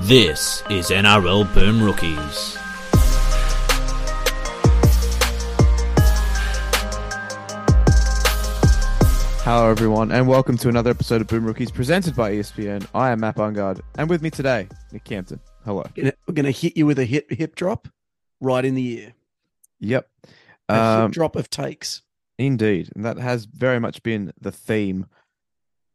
This is NRL Boom Rookies. Hello, everyone, and welcome to another episode of Boom Rookies presented by ESPN. I am Matt Bungard, and with me today, Nick Campton. Hello. We're going to hit you with a hip hip drop right in the ear. Yep. A Um, hip drop of takes. indeed. And that has very much been the theme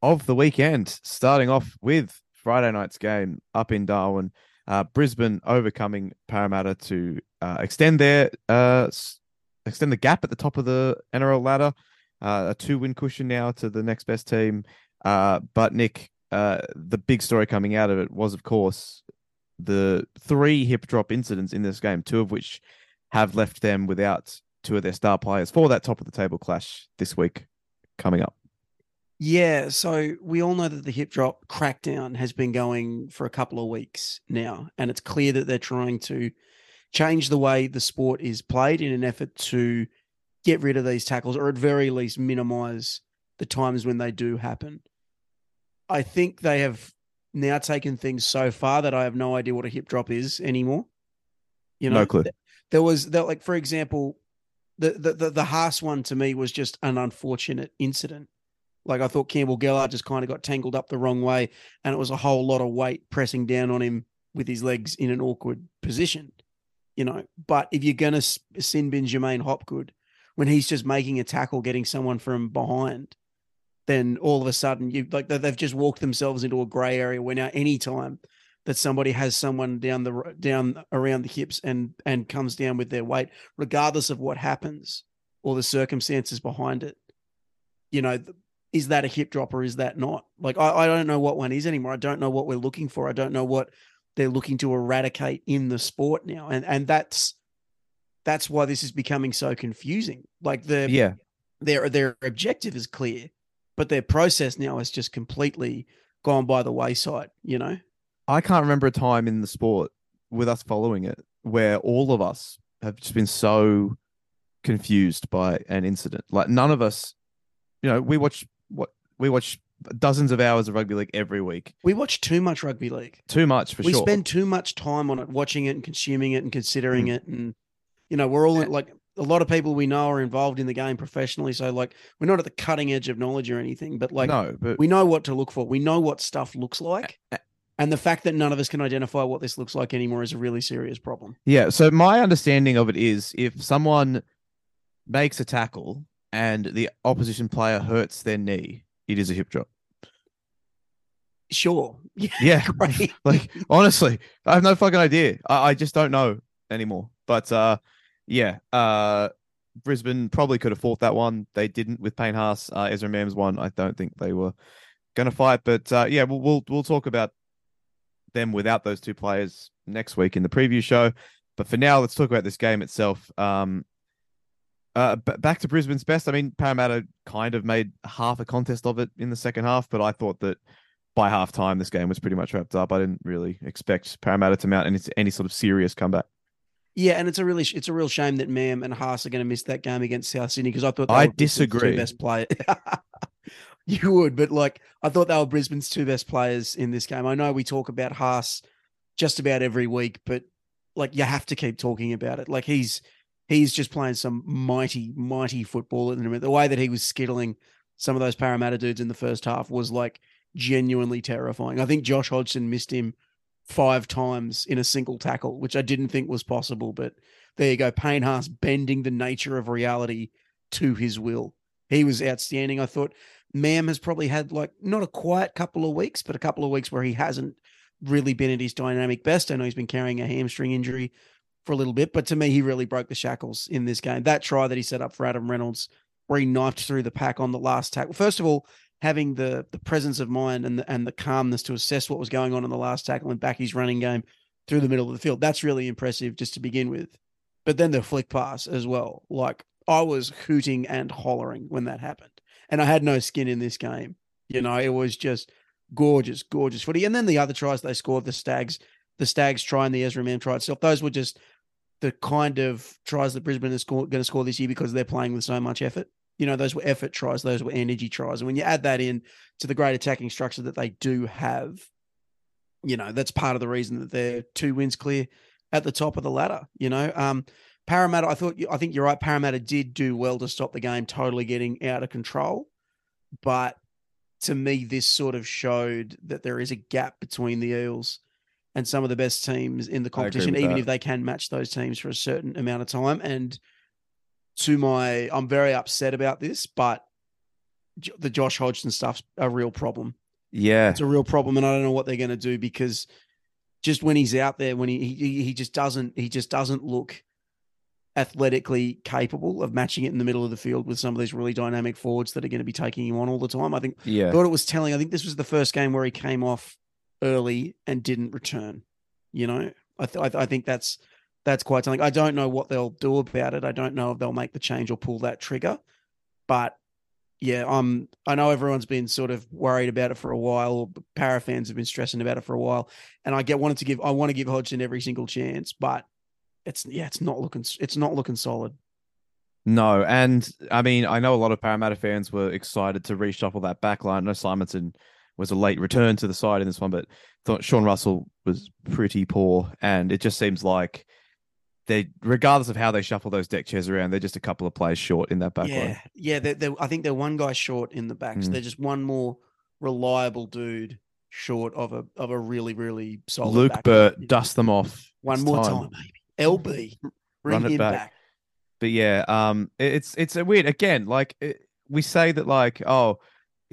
of the weekend, starting off with Friday night's game up in Darwin. Uh, Brisbane overcoming Parramatta to uh, extend their uh, extend the gap at the top of the NRL ladder. Uh, a two win cushion now to the next best team. Uh, but Nick, uh, the big story coming out of it was, of course, the three hip drop incidents in this game, two of which have left them without two of their star players for that top of the table clash this week coming up. Yeah, so we all know that the hip drop crackdown has been going for a couple of weeks now, and it's clear that they're trying to change the way the sport is played in an effort to get rid of these tackles, or at very least minimize the times when they do happen. I think they have now taken things so far that I have no idea what a hip drop is anymore. You know, No clue. There was that, like for example, the the the, the Haas one to me was just an unfortunate incident. Like I thought Campbell Gillard just kind of got tangled up the wrong way, and it was a whole lot of weight pressing down on him with his legs in an awkward position. You know, but if you're gonna sin bin J'maine Hopgood when he's just making a tackle, getting someone from behind, then all of a sudden you like they- they've just walked themselves into a grey area where now any time that somebody has someone down the down around the hips and and comes down with their weight, regardless of what happens or the circumstances behind it, you know, is that a hip drop or is that not? Like I, I don't know what one is anymore. I don't know what we're looking for. I don't know what they're looking to eradicate in the sport now, and and that's that's why this is becoming so confusing. Like the Yeah. their their objective is clear, but their process now has just completely gone by the wayside. You know. I can't remember a time in the sport with us following it where all of us have just been so confused by an incident. Like none of us, you know, we watch what we watch dozens of hours of rugby league every week. We watch too much rugby league. Too much for we sure. We spend too much time on it, watching it and consuming it and considering Mm. it. And, you know, we're all in, like a lot of people we know are involved in the game professionally. So, like, we're not at the cutting edge of knowledge or anything, but like, no, but we know what to look for. We know what stuff looks like. And the fact that none of us can identify what this looks like anymore is a really serious problem. Yeah. So my understanding of it is if someone makes a tackle and the opposition player hurts their knee, it is a hip drop. Sure. Yeah. Like honestly, I have no fucking idea. I, I just don't know anymore. But uh yeah, uh Brisbane probably could have fought that one. They didn't with Payne Haas. Uh, Ezra Mams one. I don't think they were gonna fight. But uh yeah, we'll we'll we'll talk about them without those two players next week in the preview show. But for now, let's talk about this game itself. Um uh, b- back to Brisbane's best. I mean, Parramatta kind of made half a contest of it in the second half, but I thought that by half time this game was pretty much wrapped up. I didn't really expect Parramatta to mount any any sort of serious comeback. Yeah, and it's a really it's a real shame that Mam and Haas are going to miss that game against South Sydney because I thought they I were disagree. Two best player. you would, but like I thought they were Brisbane's two best players in this game. I know we talk about Haas just about every week, but like you have to keep talking about it. Like he's he's just playing some mighty mighty football at the moment. The way that he was skittling some of those Parramatta dudes in the first half was like genuinely terrifying. I think Josh Hodgson missed him five times in a single tackle, which I didn't think was possible. But there you go. Payne Haas bending the nature of reality to his will. He was outstanding. I thought Mam has probably had like not a quiet couple of weeks, but a couple of weeks where he hasn't really been at his dynamic best. I know he's been carrying a hamstring injury for a little bit, but to me, he really broke the shackles in this game. That try that he set up for Adam Reynolds, where he knifed through the pack on the last tackle. First of all, having the the presence of mind and the, and the calmness to assess what was going on in the last tackle and back his running game through the middle of the field. That's really impressive just to begin with. But then the flick pass as well. Like I was hooting and hollering when that happened. And I had no skin in this game. You know, it was just gorgeous, gorgeous footy. And then the other tries they scored, the Staggs, the Staggs try and the Ezra Mam try itself. Those were just the kind of tries that Brisbane is going to score this year because they're playing with so much effort. You know, those were effort tries, those were energy tries. And when you add that in to the great attacking structure that they do have, you know, that's part of the reason that they're two wins clear at the top of the ladder. You know, um, Parramatta. I thought. I think you're right. Parramatta did do well to stop the game totally getting out of control, but to me, this sort of showed that there is a gap between the Eels and some of the best teams in the competition, even that. if they can match those teams for a certain amount of time. And to my, I'm very upset about this, but the Josh Hodgson stuff's a real problem. Yeah, It's a real problem, and I don't know what they're going to do because just when he's out there, when he he, he just doesn't he just doesn't look athletically capable of matching it in the middle of the field with some of these really dynamic forwards that are going to be taking him on all the time. I think yeah. thought it was telling. I think this was the first game where he came off early and didn't return. You know, I th- I, th- I think that's that's quite something. I don't know what they'll do about it. I don't know if they'll make the change or pull that trigger. But yeah, I'm. I know everyone's been sort of worried about it for a while. Or para fans have been stressing about it for a while, and I get wanted to give. I want to give Hodgson every single chance, but it's yeah, it's not looking. It's not looking solid. No, and I mean, I know a lot of Parramatta fans were excited to reshuffle that back line. I know Simonsson was a late return to the side in this one, but thought Sean Russell was pretty poor, and it just seems like they, regardless of how they shuffle those deck chairs around, they're just a couple of players short in that back yeah, line. yeah. They're, they're, I think they're one guy short in the backs. Mm. They're just one more reliable dude short of a of a really really solid. Luke back Burt, dust them off. One It's more time, maybe. LB, bring Run it him back. back. But yeah, um, it- it's it's a weird again. Like it, we say that, like oh,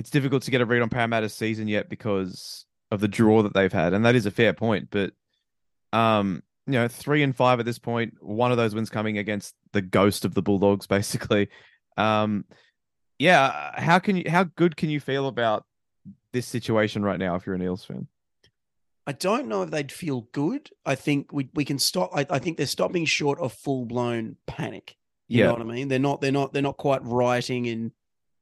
it's difficult to get a read on Parramatta's season yet because of the draw that they've had, and that is a fair point. But um, you know, three and five at this point, one of those wins coming against the ghost of the Bulldogs, basically. Um, yeah, how can you? How good can you feel about this situation right now if you're an Eels fan? I don't know if they'd feel good. I think we we can stop. I, I think they're stopping short of full blown panic. You Yeah. know what I mean? They're not. They're not. They're not quite rioting in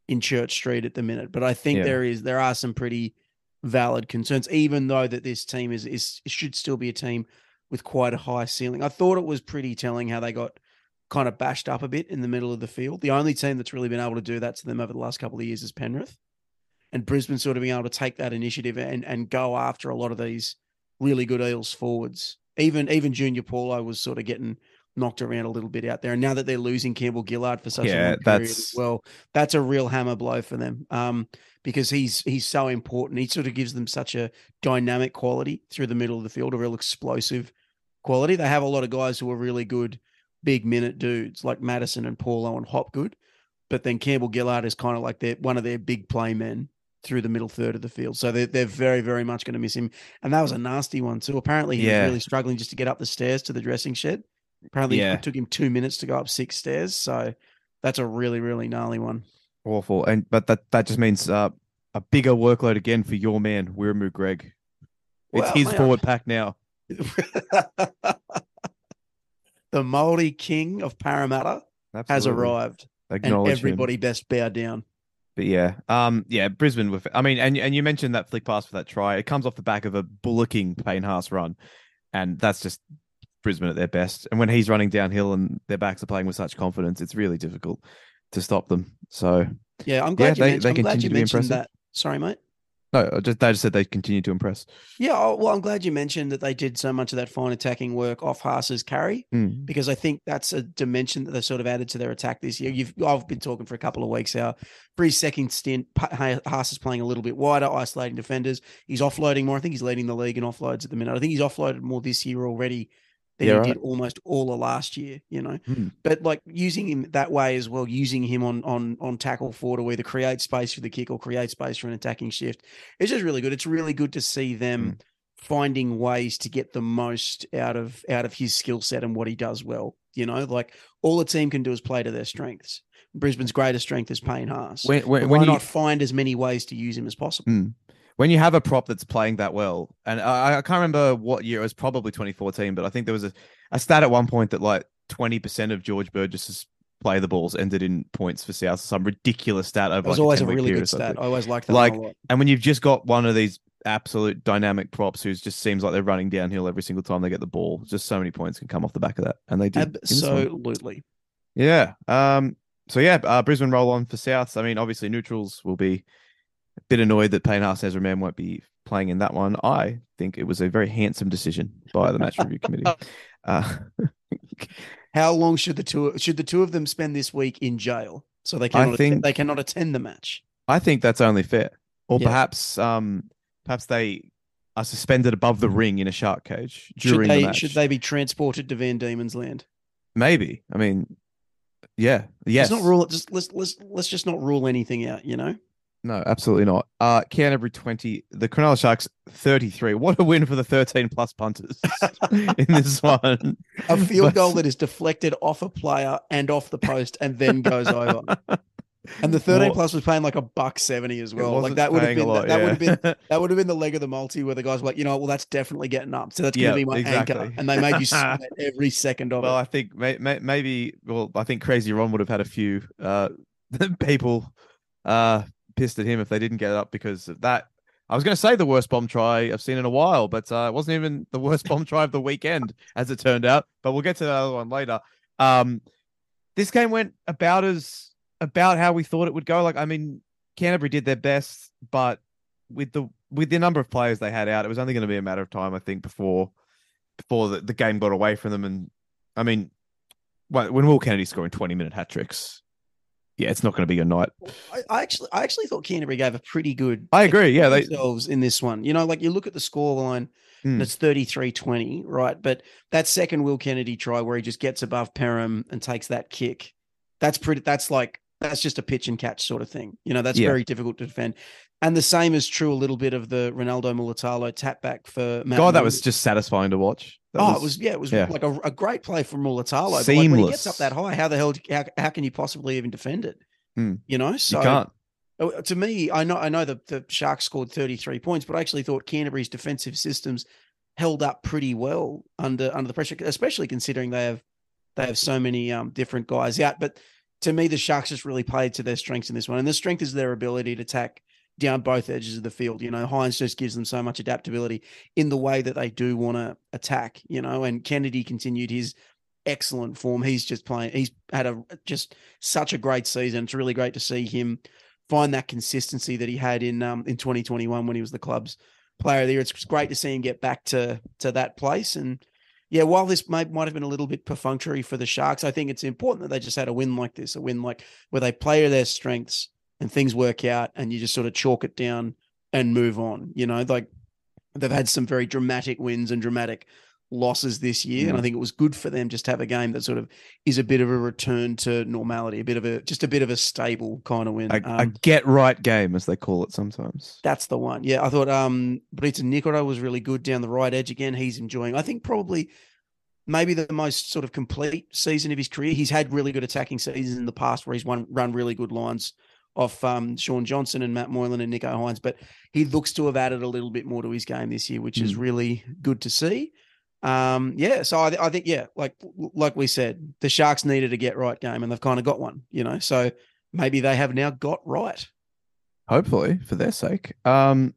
in Church Street at the minute. But I think Yeah. there is. There are some pretty valid concerns, even though that this team is is should still be a team with quite a high ceiling. I thought it was pretty telling how they got kind of bashed up a bit in the middle of the field. The only team that's really been able to do that to them over the last couple of years is Penrith. And Brisbane sort of being able to take that initiative and, and go after a lot of these really good Eels forwards. Even even Junior Paulo was sort of getting knocked around a little bit out there. And now that they're losing Campbell Gillard for such a long period as well, that's a real hammer blow for them. Um, because he's he's so important. He sort of gives them such a dynamic quality through the middle of the field, a real explosive quality. They have a lot of guys who are really good big minute dudes like Matterson and Paulo and Hopgood. But then Campbell Gillard is kind of like their one of their big play men through the middle third of the field. So they're, they're very, very much going to miss him. And that was a nasty one too. Apparently he Yeah. was really struggling just to get up the stairs to the dressing shed. Apparently Yeah. it took him two minutes to go up six stairs. So that's a really, really gnarly one. Awful, and but that that just means uh, a bigger workload again for your man Wiremu Greig. It's Well, his forward pack now. the Maori King of Parramatta has Absolutely. arrived. And Acknowledge him. everybody best bow down. But yeah, um, yeah, Brisbane with. I mean, and and you mentioned that flick pass for that try. It comes off the back of a bullocking Payne Haas run, and that's just Brisbane at their best. And when he's running downhill and their backs are playing with such confidence, it's really difficult to stop them. So Yeah, I'm glad you they- mentioned, they I'm glad you mentioned that. Sorry, mate. no, I just they just said they continue to impress. Yeah, oh, well, I'm glad you mentioned that they did so much of that fine attacking work off Haas's carry Mm. because I think that's a dimension that they've sort of added to their attack this year. You've I've been talking for a couple of weeks now. for his second stint, Haas is playing a little bit wider, isolating defenders. He's offloading more. I think he's leading the league in offloads at the minute. I think he's offloaded more this year already than Yeah, he right. did almost all of last year. You know, Mm. but like using him that way as well, using him on on on tackle four to either create space for the kick or create space for an attacking shift. It's just really good. It's really good to see them Mm. finding ways to get the most out of out of his skill set and what he does well. You know, like all a team can do is play to their strengths. Brisbane's greatest strength is Payne Haas. When when, when why you not find as many ways to use him as possible? Mm. When you have a prop that's playing that well, and I, I can't remember what year it was, probably 2014, but I think there was a, a stat at one point that like 20% of George Burgess's play the balls ended in points for South, some ridiculous stat over It was like always a 10-week really good stat. I always liked that Like, a. And when you've just got one of these absolute dynamic props who just seems like they're running downhill every single time they get the ball, just so many points can come off the back of that, and they did. in this one. Absolutely. Yeah. Um. So yeah, uh, Brisbane roll on for Souths. I mean, obviously neutrals will be a bit annoyed that Payne Haas Ezra Mam won't be playing in that one. I think it was a very handsome decision by the match review committee. Uh, How long should the two should the two of them spend this week in jail so they I cannot think- they cannot attend the match? I think that's only fair. Or Yeah. perhaps um perhaps they are suspended above the ring in a shark cage Should during the they match. should they be transported to Van Diemen's Land? Maybe. I mean, yeah. Yes. Let's not rule it. Just let's let's let's just not rule anything out. You know. No, absolutely not. Uh Canterbury 20, the Cronulla Sharks 33. What a win for the 13 plus punters in this one. A field But- goal that is deflected off a player and off the post and then goes over. And the 13 What- plus was paying like a buck 70 as well. Like that would have been lot, that, would have been that would have been the leg of the multi where the guys were like, you know, well, that's definitely getting up. So that's going Yeah, to be my anchor. exactly. And they made you sweat every second of Well, it. I think may, may, maybe. Well, I think Crazy Ron would have had a few uh, people uh, pissed at him if they didn't get up because of that. I was going to say the worst bomb try I've seen in a while, but uh, it wasn't even the worst bomb try of the weekend, as it turned out. But we'll get to that other one later. Um, this game went about as about how we thought it would go. Like, I mean, Canterbury did their best, but with the with the number of players they had out, it was only going to be a matter of time, I think, before before the, the game got away from them. And I mean, when Will Kennedy scoring twenty minute hat tricks, yeah, it's not going to be a night. I, I actually I actually thought Canterbury gave a pretty good I agree. Yeah, they themselves in this one. You know, like you look at the scoreline and it's 33-20, right? But that second Will Kennedy try where he just gets above Perham and takes that kick, that's pretty that's like that's just a pitch and catch sort of thing. You know, that's Yeah. very difficult to defend. And the same is true a little bit of the Ronaldo Mulitalo tap back for Matt God, that was just satisfying to watch. That oh, it was yeah, it was yeah. like a, a great play from Mulitalo. But like when he gets up that high, how the hell how, how can you possibly even defend it? Hmm. You know, so you can't. Oh, to me, I know I know the, the Sharks scored 33 points, but I actually thought Canterbury's defensive systems held up pretty well under under the pressure, especially considering they have they have so many um, different guys out. But to me, the Sharks just really played to their strengths in this one, and the strength is their ability to attack down both edges of the field. You know, Hynes just gives them so much adaptability in the way that they do want to attack. You know, and Kennedy continued his excellent form. He's just playing. He's had a just such a great season. It's really great to see him find that consistency that he had in um in 2021 when he was the club's player of the year. It's great to see him get back to to that place. And yeah, while this might might have been a little bit perfunctory for the Sharks, I think it's important that they just had a win like this, a win like where they play to their strengths and things work out, and you just sort of chalk it down and move on. You know, like they've had some very dramatic wins and dramatic losses this year, and I Mm. think it was good for them just to have a game that sort of is a bit of a return to normality, a bit of a just a bit of a stable kind of win. A, a Um, get right game, as they call it sometimes. that's the one. Yeah, I thought um Briton Nikora was really good down the right edge again. He's enjoying. I think probably maybe the most sort of complete season of his career. He's had really good attacking seasons in the past where he's won, run really good lines off um, Shaun Johnson and Matt Moylan and Nicho Hynes, but he looks to have added a little bit more to his game this year, which is really good to see. Um, yeah, so I, I think yeah, like like we said, the Sharks needed a get right game, and they've kind of got one, you know. So maybe they have now got right. Hopefully, for their sake. Um,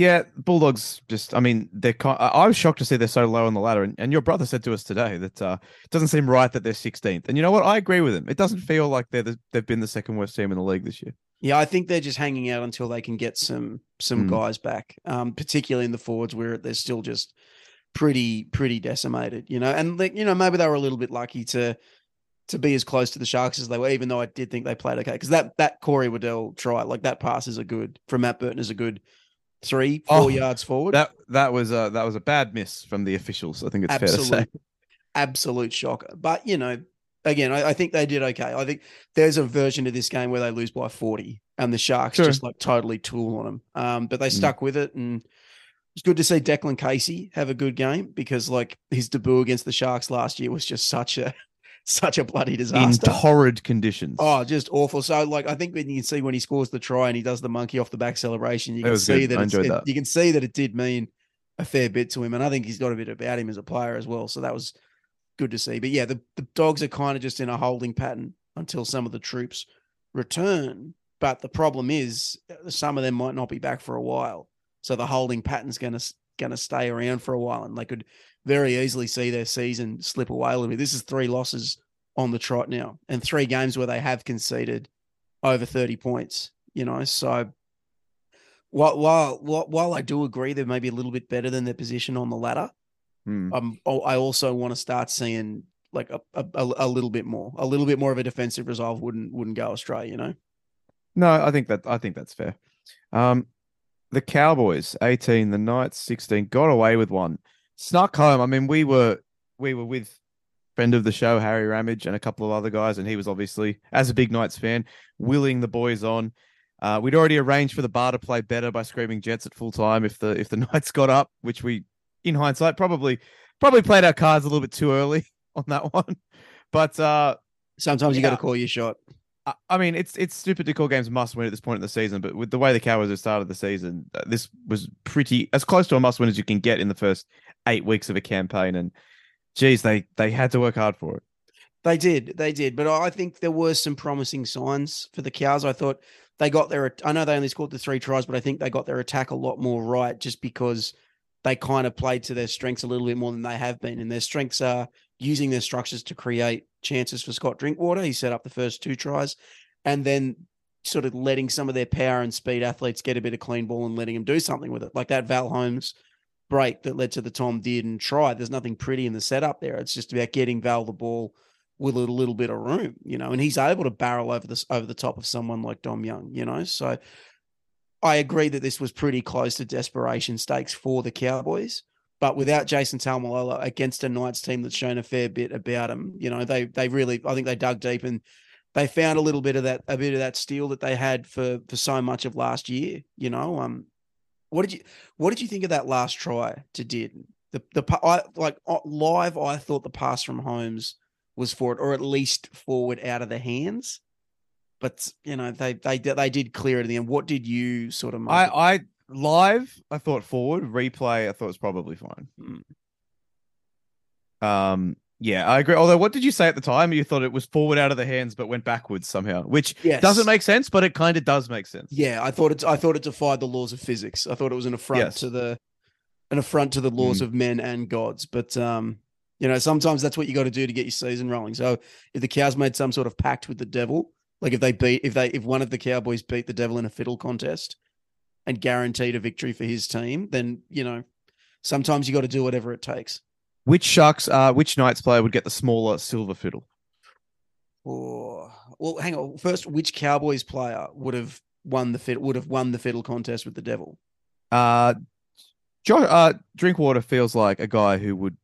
yeah, Bulldogs. Just, I mean, they're. Kind, I was shocked to see they're so low on the ladder. And, and your brother said to us today that uh, it doesn't seem right that they're 16th. And you know what? I agree with him. It doesn't feel like they're the, they've been the second worst team in the league this year. Yeah, I think they're just hanging out until they can get some some Mm. guys back, um, particularly in the forwards where they're still just pretty pretty decimated, you know. And like you know, maybe they were a little bit lucky to to be as close to the Sharks as they were, even though I did think they played okay. Because that that Corey Waddell try, like that pass is a good from Matt Burton is a good three four Oh, yards forward. That that was a that was a bad miss from the officials. I think it's fair to say. absolute absolute shocker. But you know, again, I, I think they did okay. I think there's a version of this game where they lose by 40 and the Sharks Sure. just like totally tool on them. Um, but they Mm. stuck with it and it's good to see Declan Casey have a good game because like his debut against the Sharks last year was just such a such a bloody disaster. In torrid conditions. Oh, just awful. So, like, I think when you can see when he scores the try and he does the monkey off the back celebration, you can see good. that, it's, it- that. you can see that it did mean a fair bit to him, and I think he's got a bit about him as a player as well. So that was good to see. But yeah, the, the dogs are kind of just in a holding pattern until some of the troops return. But the problem is, uh, some of them might not be back for a while, so the holding pattern's going to going to stay around for a while, and they could very easily see their season slip away a little bit. This is three losses on the trot now, and three games where they have conceded over 30 points, you know. So while while while I do agree they're maybe a little bit better than their position on the ladder, Hmm. um, I also want to start seeing like a, a a a little bit more, a little bit more of a defensive resolve wouldn't wouldn't go astray, you know. No, I think that I think that's fair. Um, the Cowboys, 18, the Knights, 16, got away with one. Snuck home. I mean, we were we were with friend of the show, Harry Ramage, and a couple of other guys, and he was obviously, as a big Knights fan, willing the boys on. Uh, we'd already arranged for the bar to play better by screaming Jets at full time if the if the Knights got up, which we, in hindsight, probably probably played our cards a little bit too early on that one. But uh, Sometimes you got to call your shot. I- mean, it's it's stupid to call games must win at this point in the season, but with the way the Cowboys have started the season, uh, this was pretty as close to a must win as you can get in the first eight weeks of a campaign. And geez, they they had to work hard for it. They did, they did, but I think there were some promising signs for the Cows. I thought they got their. I know they only scored the three tries, but I think they got their attack a lot more right, just because they kind of played to their strengths a little bit more than they have been, and their strengths are using their structures to create chances for Scott Drinkwater. He set up the first two tries, and then sort of letting some of their power and speed athletes get a bit of clean ball and letting them do something with it, like that Val Holmes break that led to the Tom and try. There's nothing pretty in the setup there. It's just about getting Val the ball with a little bit of room, you know, and he's able to barrel over this over the top of someone like Dom Young, you know. So I agree that this was pretty close to desperation stakes for the Cowboys. But without Jason Taumalolo against a Knights team that's shown a fair bit about him, you know, they they really I think they dug deep and they found a little bit of that a bit of that steel that they had for for so much of last year. You know, um, what did you what did you think of that last try to did the the I like uh, live? I thought the pass from Holmes was for it, or at least forward out of the hands. But you know they they did- they did clear it in the end. What did you sort of? make I? I live, I thought forward replay, I thought was probably fine. Mm. Um, yeah, I agree. Although, what did you say at the time? You thought it was forward out of the hands, but went backwards somehow, which Yes. doesn't make sense, but it kind of does make sense. Yeah, I thought it. I thought it defied the laws of physics. I thought it was an affront Yes. to the, an affront to the laws of men and gods. But um, you know, sometimes that's what you got to do to get your season rolling. So if the cows made some sort of pact with the devil, like if they beat, if they, if one of the Cowboys beat the devil in a fiddle contest, and guaranteed a victory for his team, then you know, sometimes you got to do whatever it takes. Which sharks? Uh, which Knights player would get the smaller silver fiddle? Oh, well, hang on. First, which Cowboys player would have won the fiddle? Would have won the fiddle contest with the devil? Uh, jo- uh, Drinkwater feels like a guy who would,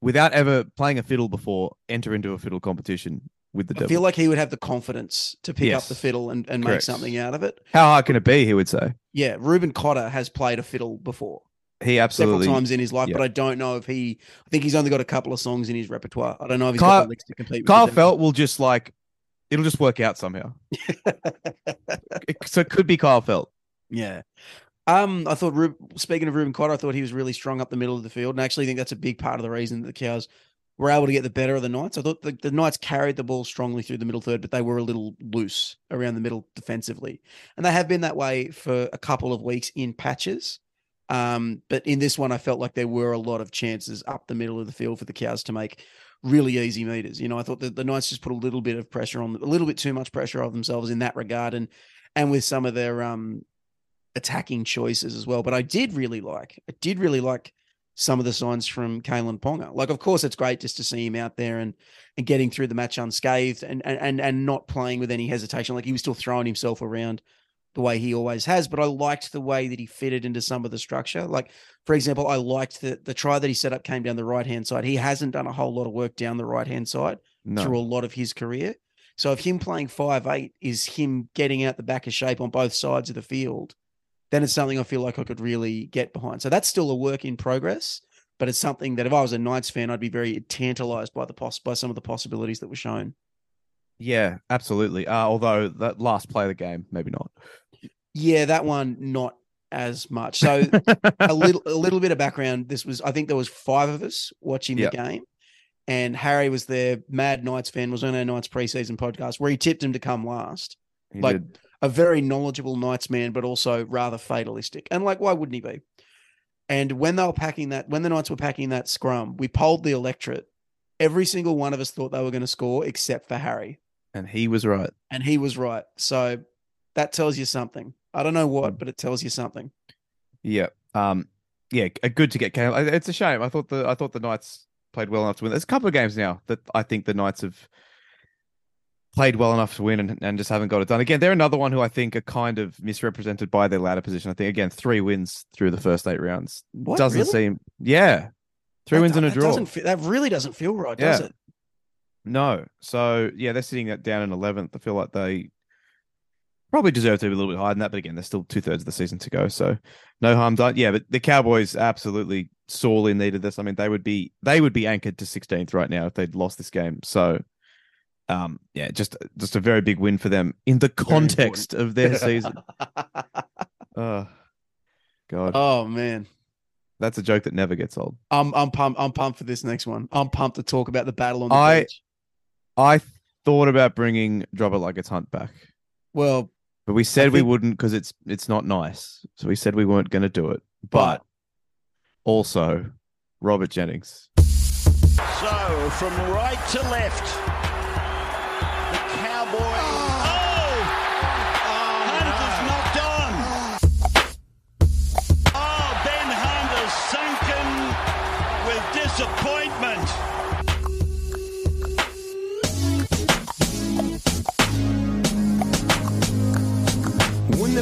without ever playing a fiddle before, enter into a fiddle competition with the I devil. feel like he would have the confidence to pick up the fiddle and, and make Correct. something out of it. How hard can it be? He would say. Yeah, Reuben Cotter has played a fiddle before He absolutely. several times in his life, yeah. but I don't know if he. I think he's only got a couple of songs in his repertoire. I don't know if he's Kyle- got the licks to compete. With Kyle Feldt will just like, it'll just work out somehow. It- so it could be Kyle Feldt. Yeah. Um, I thought Ru- speaking of Reuben Cotter, I thought he was really strong up the middle of the field, and I actually think that's a big part of the reason that the Cows were able to get the better of the Knights. I thought the, the Knights carried the ball strongly through the middle third, but they were a little loose around the middle defensively, and they have been that way for a couple of weeks in patches. Um, but in this one, I felt like there were a lot of chances up the middle of the field for the Cows to make really easy meters. You know, I thought that the Knights just put a little bit of pressure on, a little bit too much pressure on themselves in that regard, and and with some of their um attacking choices as well. But I did really like, I did really like some of the signs from Kalyn Ponga. Like, of course, it's great just to see him out there and and getting through the match unscathed and and and, and not playing with any hesitation. Like he was still throwing himself around the way he always has. But I liked the way that he fitted into some of the structure. Like, for example, I liked that the try that he set up came down the right hand side. He hasn't done a whole lot of work down the right hand side No. through a lot of his career. So if him playing five eight is him getting out the back of shape on both sides of the field, then it's something I feel like I could really get behind. So that's still a work in progress, but it's something that if I was a Knights fan, I'd be very tantalized by the poss- by some of the possibilities that were shown. Yeah, absolutely. Uh, although that last play of the game, maybe not. Yeah, that one not as much. So a little a little bit of background. This was I think there was five of us watching Yep. the game, and Harry was there. Mad Knights fan was on our Knights preseason podcast where he tipped him to come last. He Like- did. A very knowledgeable Knights man, but also rather fatalistic. And like, why wouldn't he be? And when they were packing that, when the Knights were packing that scrum, we polled the electorate. Every single one of us thought they were going to score except for Harry. and he was right. And he was right. So that tells you something. I don't know Hmm. what, but it tells you something. Yeah. Um. Yeah. Good to get Cam. It's a shame. I thought the I thought the Knights played well enough to win. There's a couple of games now that I think the Knights have played well enough to win and, and just haven't got it done. Again, they're another one who I think are kind of misrepresented by their ladder position. I think again three wins through the first eight rounds What, doesn't really? seem. Yeah. Three That wins and a draw. Doesn't feel, that really doesn't feel right, does it? No. So yeah, they're sitting at down in eleventh. I feel like they probably deserve to be a little bit higher than that, but again, there's still two thirds of the season to go. So no harm done. Yeah, but the Cowboys absolutely sorely needed this. I mean, they would be they would be anchored to 16th right now if they'd lost this game. So um yeah, just just a very big win for them in the context of their season. Oh God. oh man. That's a joke that never gets old. I'm I'm pumped. I'm pumped for this next one. I'm pumped to talk about the battle on the I- beach. I thought about bringing Drop It Like It's Hunt back. Well, But we said we wouldn't because it's it's not nice. So we said we weren't going to do it. But But- also, Robert Jennings. So from right to left,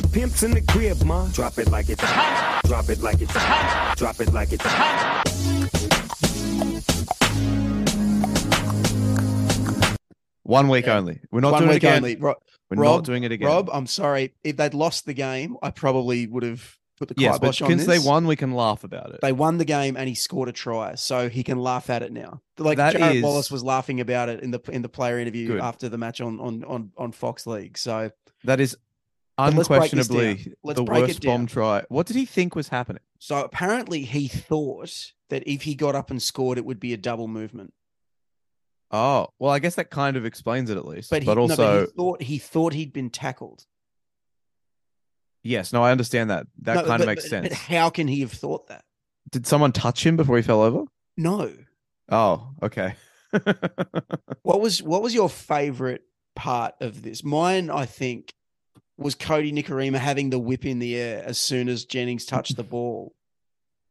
the pimp's in the crib, ma, drop it like it's hot. Drop it like it's hot. Drop it like it's hot. One week Yeah. only. We're not one doing it again. only. Ro- We're Rob- not doing it again. Rob, I'm sorry. If they'd lost the game, I probably would have put the yes, but kibosh on since this. they won, we can laugh about it. They won the game and he scored a try, so he can laugh at it now. Like That Jarrod is- Wallace was laughing about it in the in the player interview Good. after the match on on on on Fox League. So that is unquestionably the break it worst bomb try. What did he think was happening? so apparently he thought that if he got up and scored, it would be a double movement. Oh, well, I guess that kind of explains it at least. But, But, he, no, also, he thought he thought he'd been tackled. yes, no, I understand that. That No, kind but- of makes but- sense. But how can he have thought that? Did someone touch him before he fell over? No. Oh, okay. What was what was your favorite part of this? Mine, I think, was Kodi Nikorima having the whip in the air as soon as Jennings touched the ball.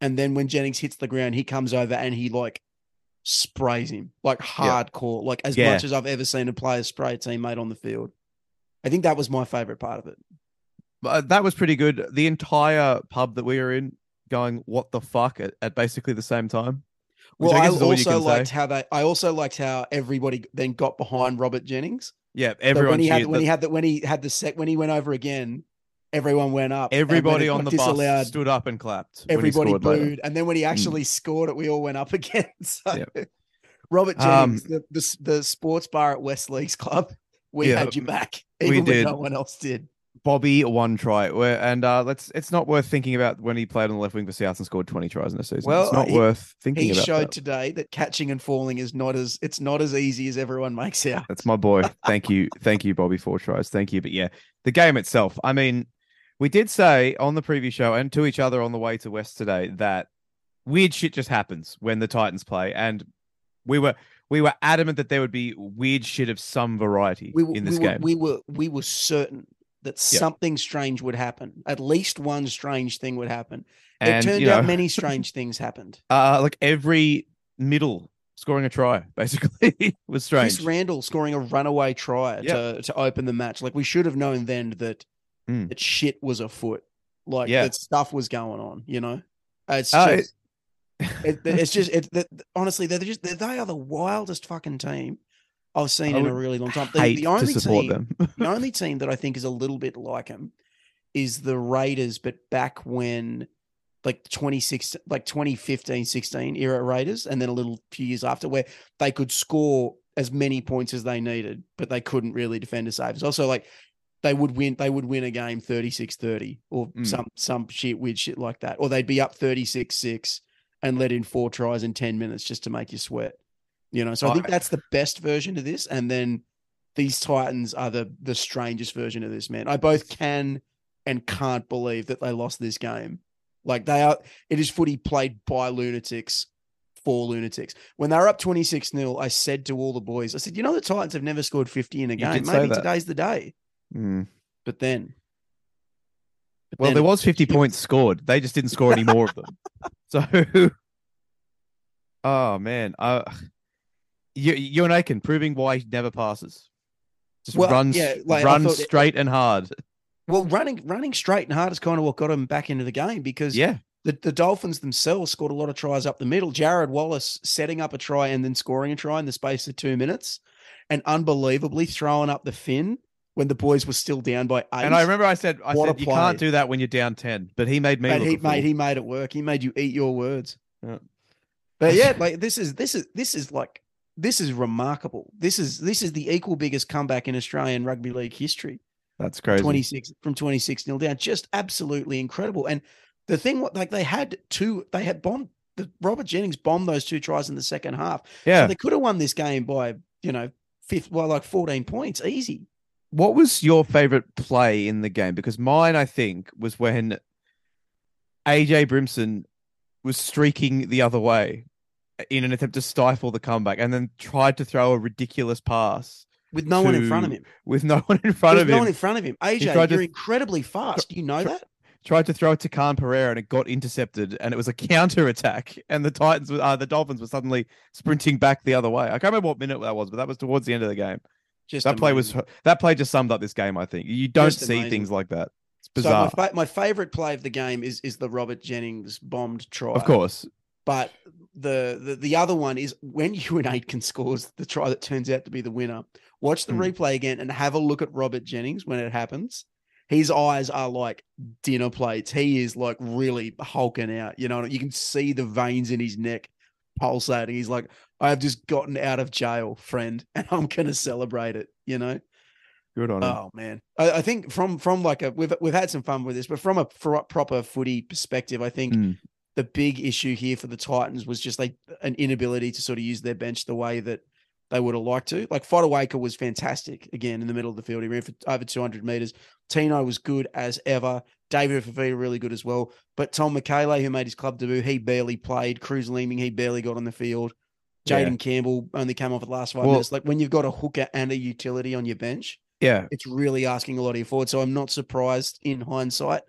And then when Jennings hits the ground, he comes over and he like sprays him like hardcore, like as Yeah. much as I've ever seen a player spray a teammate on the field. I think that was my favorite part of it. Uh, that was pretty good. The entire pub that we were in going, what the fuck, at, at basically the same time. Which Well, I I, guess is all also can say. liked how they. I also liked how everybody then got behind Robert Jennings. Yeah, So everyone when he had cheered. when The- he had the when he had the sec when he went over again, everyone went up. everybody on the disallowed, bus stood up and clapped. everybody scored later. booed, and then when he actually scored it, we all went up again. So, Yep. Robert Um, the, the the sports bar at West Leagues Club, we Yeah, had you back, we even when did. no one else did. Bobby one try. And uh, let's. It's not worth thinking about when he played on the left wing for South and scored twenty tries in a season. Well, it's not he- worth thinking about. He about. showed that. today that catching and falling is not as it's not as easy as everyone makes out. That's my boy. Thank you. Thank you, Bobby, four tries. Thank you. But yeah, the game itself. I mean, we did say on the preview show and to each other on the way to West today that weird shit just happens when the Titans play. And we were we were adamant that there would be weird shit of some variety we, w- in this we were, game. we were we were certain that something strange would happen. At least one strange thing would happen. and it turned you know, out many strange things happened. uh like every middle scoring a try, basically was strange. Chris Randall scoring a runaway try to to open the match. Like we should have known then that Mm. that shit was afoot. Like Yeah. that stuff was going on. You know, it's Uh, just. it, it's just it, honestly they're just they're, they are the wildest fucking team I've seen in a really long time. The, Hate the only to support team, them. the only team that I think is a little bit like him is the Raiders, but back when like 26 like 2015 16 era Raiders and then a little few years after where they could score as many points as they needed but they couldn't really defend a save. It's also like they would win they would win a game 36-30 or Mm. some some shit weird shit like that or they'd be up 36-6 and let in four tries in 10 minutes just to make you sweat. You know, so I think that's the best version of this and then these Titans are the the strangest version of this, man. I both can and can't believe that they lost this game. Like they are, it is footy played by lunatics for lunatics. When they were up 26 0, I said to all the boys, I said, you know, the Titans have never scored 50 in a game. Maybe today's the day. Mm. But then Well, then there was 50 it was- points scored. They just didn't score any more of them. So, oh man, uh, you, Euan Aitken proving why he never passes. Just Well, run, yeah, like, I run thought it- straight and hard. Well, running running straight and hard is kind of what got him back into the game because Yeah, the, the Dolphins themselves scored a lot of tries up the middle. Jarrod Wallace setting up a try and then scoring a try in the space of two minutes, and unbelievably throwing up the fin when the boys were still down by eight. and I remember I said, I What said you play. can't do that when you're down 10, but he made me. But he made he made it work. He made you eat your words. Yeah. But yeah, like this is this is this is like this is remarkable. This is this is the equal biggest comeback in Australian rugby league history. That's crazy. 26 from 26 nil down. Just absolutely incredible. And the thing what like they had two, they had bombed the Robert Jennings bombed those two tries in the second half. Yeah. So they could have won this game by, you know, fifth well, like 14 points. Easy. What was your favorite play in the game? Because mine, I think, was when AJ Brimson was streaking the other way in an attempt to stifle the comeback and then tried to throw a ridiculous pass With no one in front of him. with no one in front There's of no him. one in front of him. AJ, you're incredibly fast. Do you know tr- that? Tried to throw it to Khan Pereira and it got intercepted and it was a counter attack and the Titans, were- uh, the Dolphins were suddenly sprinting back the other way. I can't remember what minute that was, but that was towards the end of the game. Just that play was that play just summed up this game. I think you don't Just see amazing. things like that. It's So bizarre. my, fa- my favorite play of the game is is the Robert Jennings bombed try. of course, But the, the the other one is when Euan Aitken scores the try that turns out to be the winner. Watch the Hmm. replay again and have a look at Robert Jennings when it happens. His eyes are like dinner plates. He is like really hulking out. You know, you can see the veins in his neck pulsating. He's like, I have just gotten out of jail, friend, and I'm gonna celebrate it. You know. good on him. Oh man, I, I think from from like a we've we've had some fun with this, but from a pro- proper footy perspective, I think Mm. The big issue here for the Titans was just like an inability to sort of use their bench the way that they would have liked to. Like Fotuaika was fantastic again in the middle of the field. He ran for over 200 meters. Tino was good as ever. David Fifita really good as well. But Tom McKaylee, who made his club debut, he barely played. Kruise Leeming, he barely got on the field. Yeah. Jayden Campbell only came off at the last five Well- minutes. Like when you've got a hooker and a utility on your bench, Yeah, it's really asking a lot of your forward. So I'm not surprised in hindsight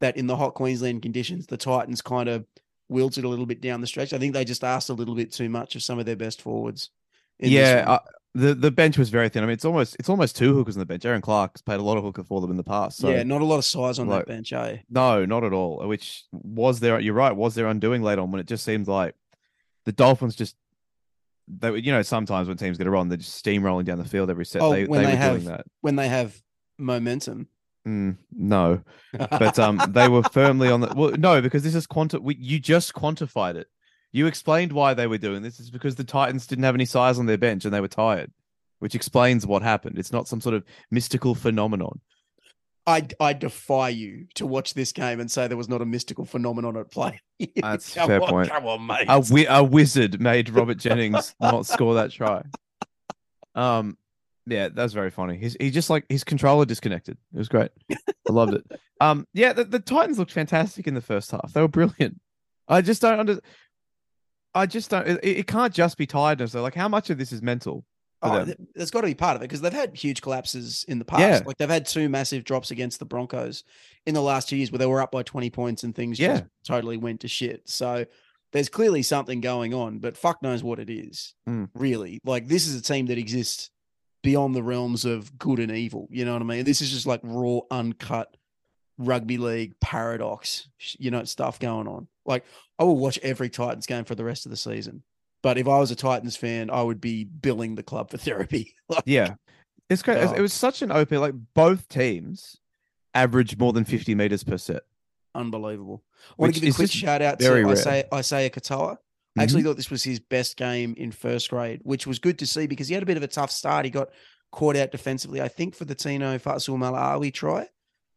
that in the hot Queensland conditions, the Titans kind of wilted a little bit down the stretch. I think they just asked a little bit too much of some of their best forwards. yeah. Uh, the the bench was very thin. I mean, it's almost it's almost two hookers on the bench. Erin Clark's played a lot of hooker for them in the past. So yeah, not a lot of size on like- that bench, eh? no, not at all. Which was there. You're right. Was there undoing late on when it just seems like the Dolphins just. They, you know, sometimes when teams get it wrong, they're just steamrolling down the field every set. Oh, they when they they were have- doing that. When they have momentum. Mm, no, but um, they were firmly on the. Well, no, because this is quanti. We, you just quantified it. You explained why they were doing this. It's because the Titans didn't have any size on their bench and they were tired, which explains what happened. It's not some sort of mystical phenomenon. I, I defy you to watch this game and say there was not a mystical phenomenon at play. That's Come fair on, point. Come on, mate. A, wi- a wizard made Robert Jennings not score that try. Um, yeah, that's very funny. He's he just like his controller disconnected. It was great. I loved it. Um, yeah, the, the Titans looked fantastic in the first half. They were brilliant. I just don't under. I just don't. It, it can't just be tiredness. Though. Like, how much of this is mental? Oh, them? th- there's got to be part of it because they've had huge collapses in the past. Yeah. Like they've had two massive drops against the Broncos in the last two years where they were up by 20 points and things Yeah. just totally went to shit. So there's clearly something going on, but fuck knows what it is, Mm. really. Like this is a team that exists beyond the realms of good and evil. You know what I mean? This is just like raw, uncut rugby league paradox, you know, stuff going on. Like I will watch every Titans game for the rest of the season. But if I was a Titans fan, I would be billing the club for therapy. Like, Yeah, it's great. Oh. It Oh. was such an OP. Like both teams averaged more than fifty meters per set. unbelievable. I want Which to give a quick shout out to rare. Isaiah, Isaiah Katoa. I actually thought this was his best game in first grade, which was good to see because he had a bit of a tough start. He got caught out defensively, I think, for the Tino Fa'asuamaleaui try.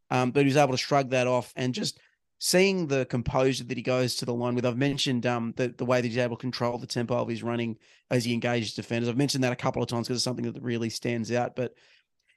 Um, but he was able to shrug that off and just seeing the composure that he goes to the line with. I've mentioned um, the, the way that he's able to control the tempo of his running as he engages defenders. I've mentioned that a couple of times because it's something that really stands out. But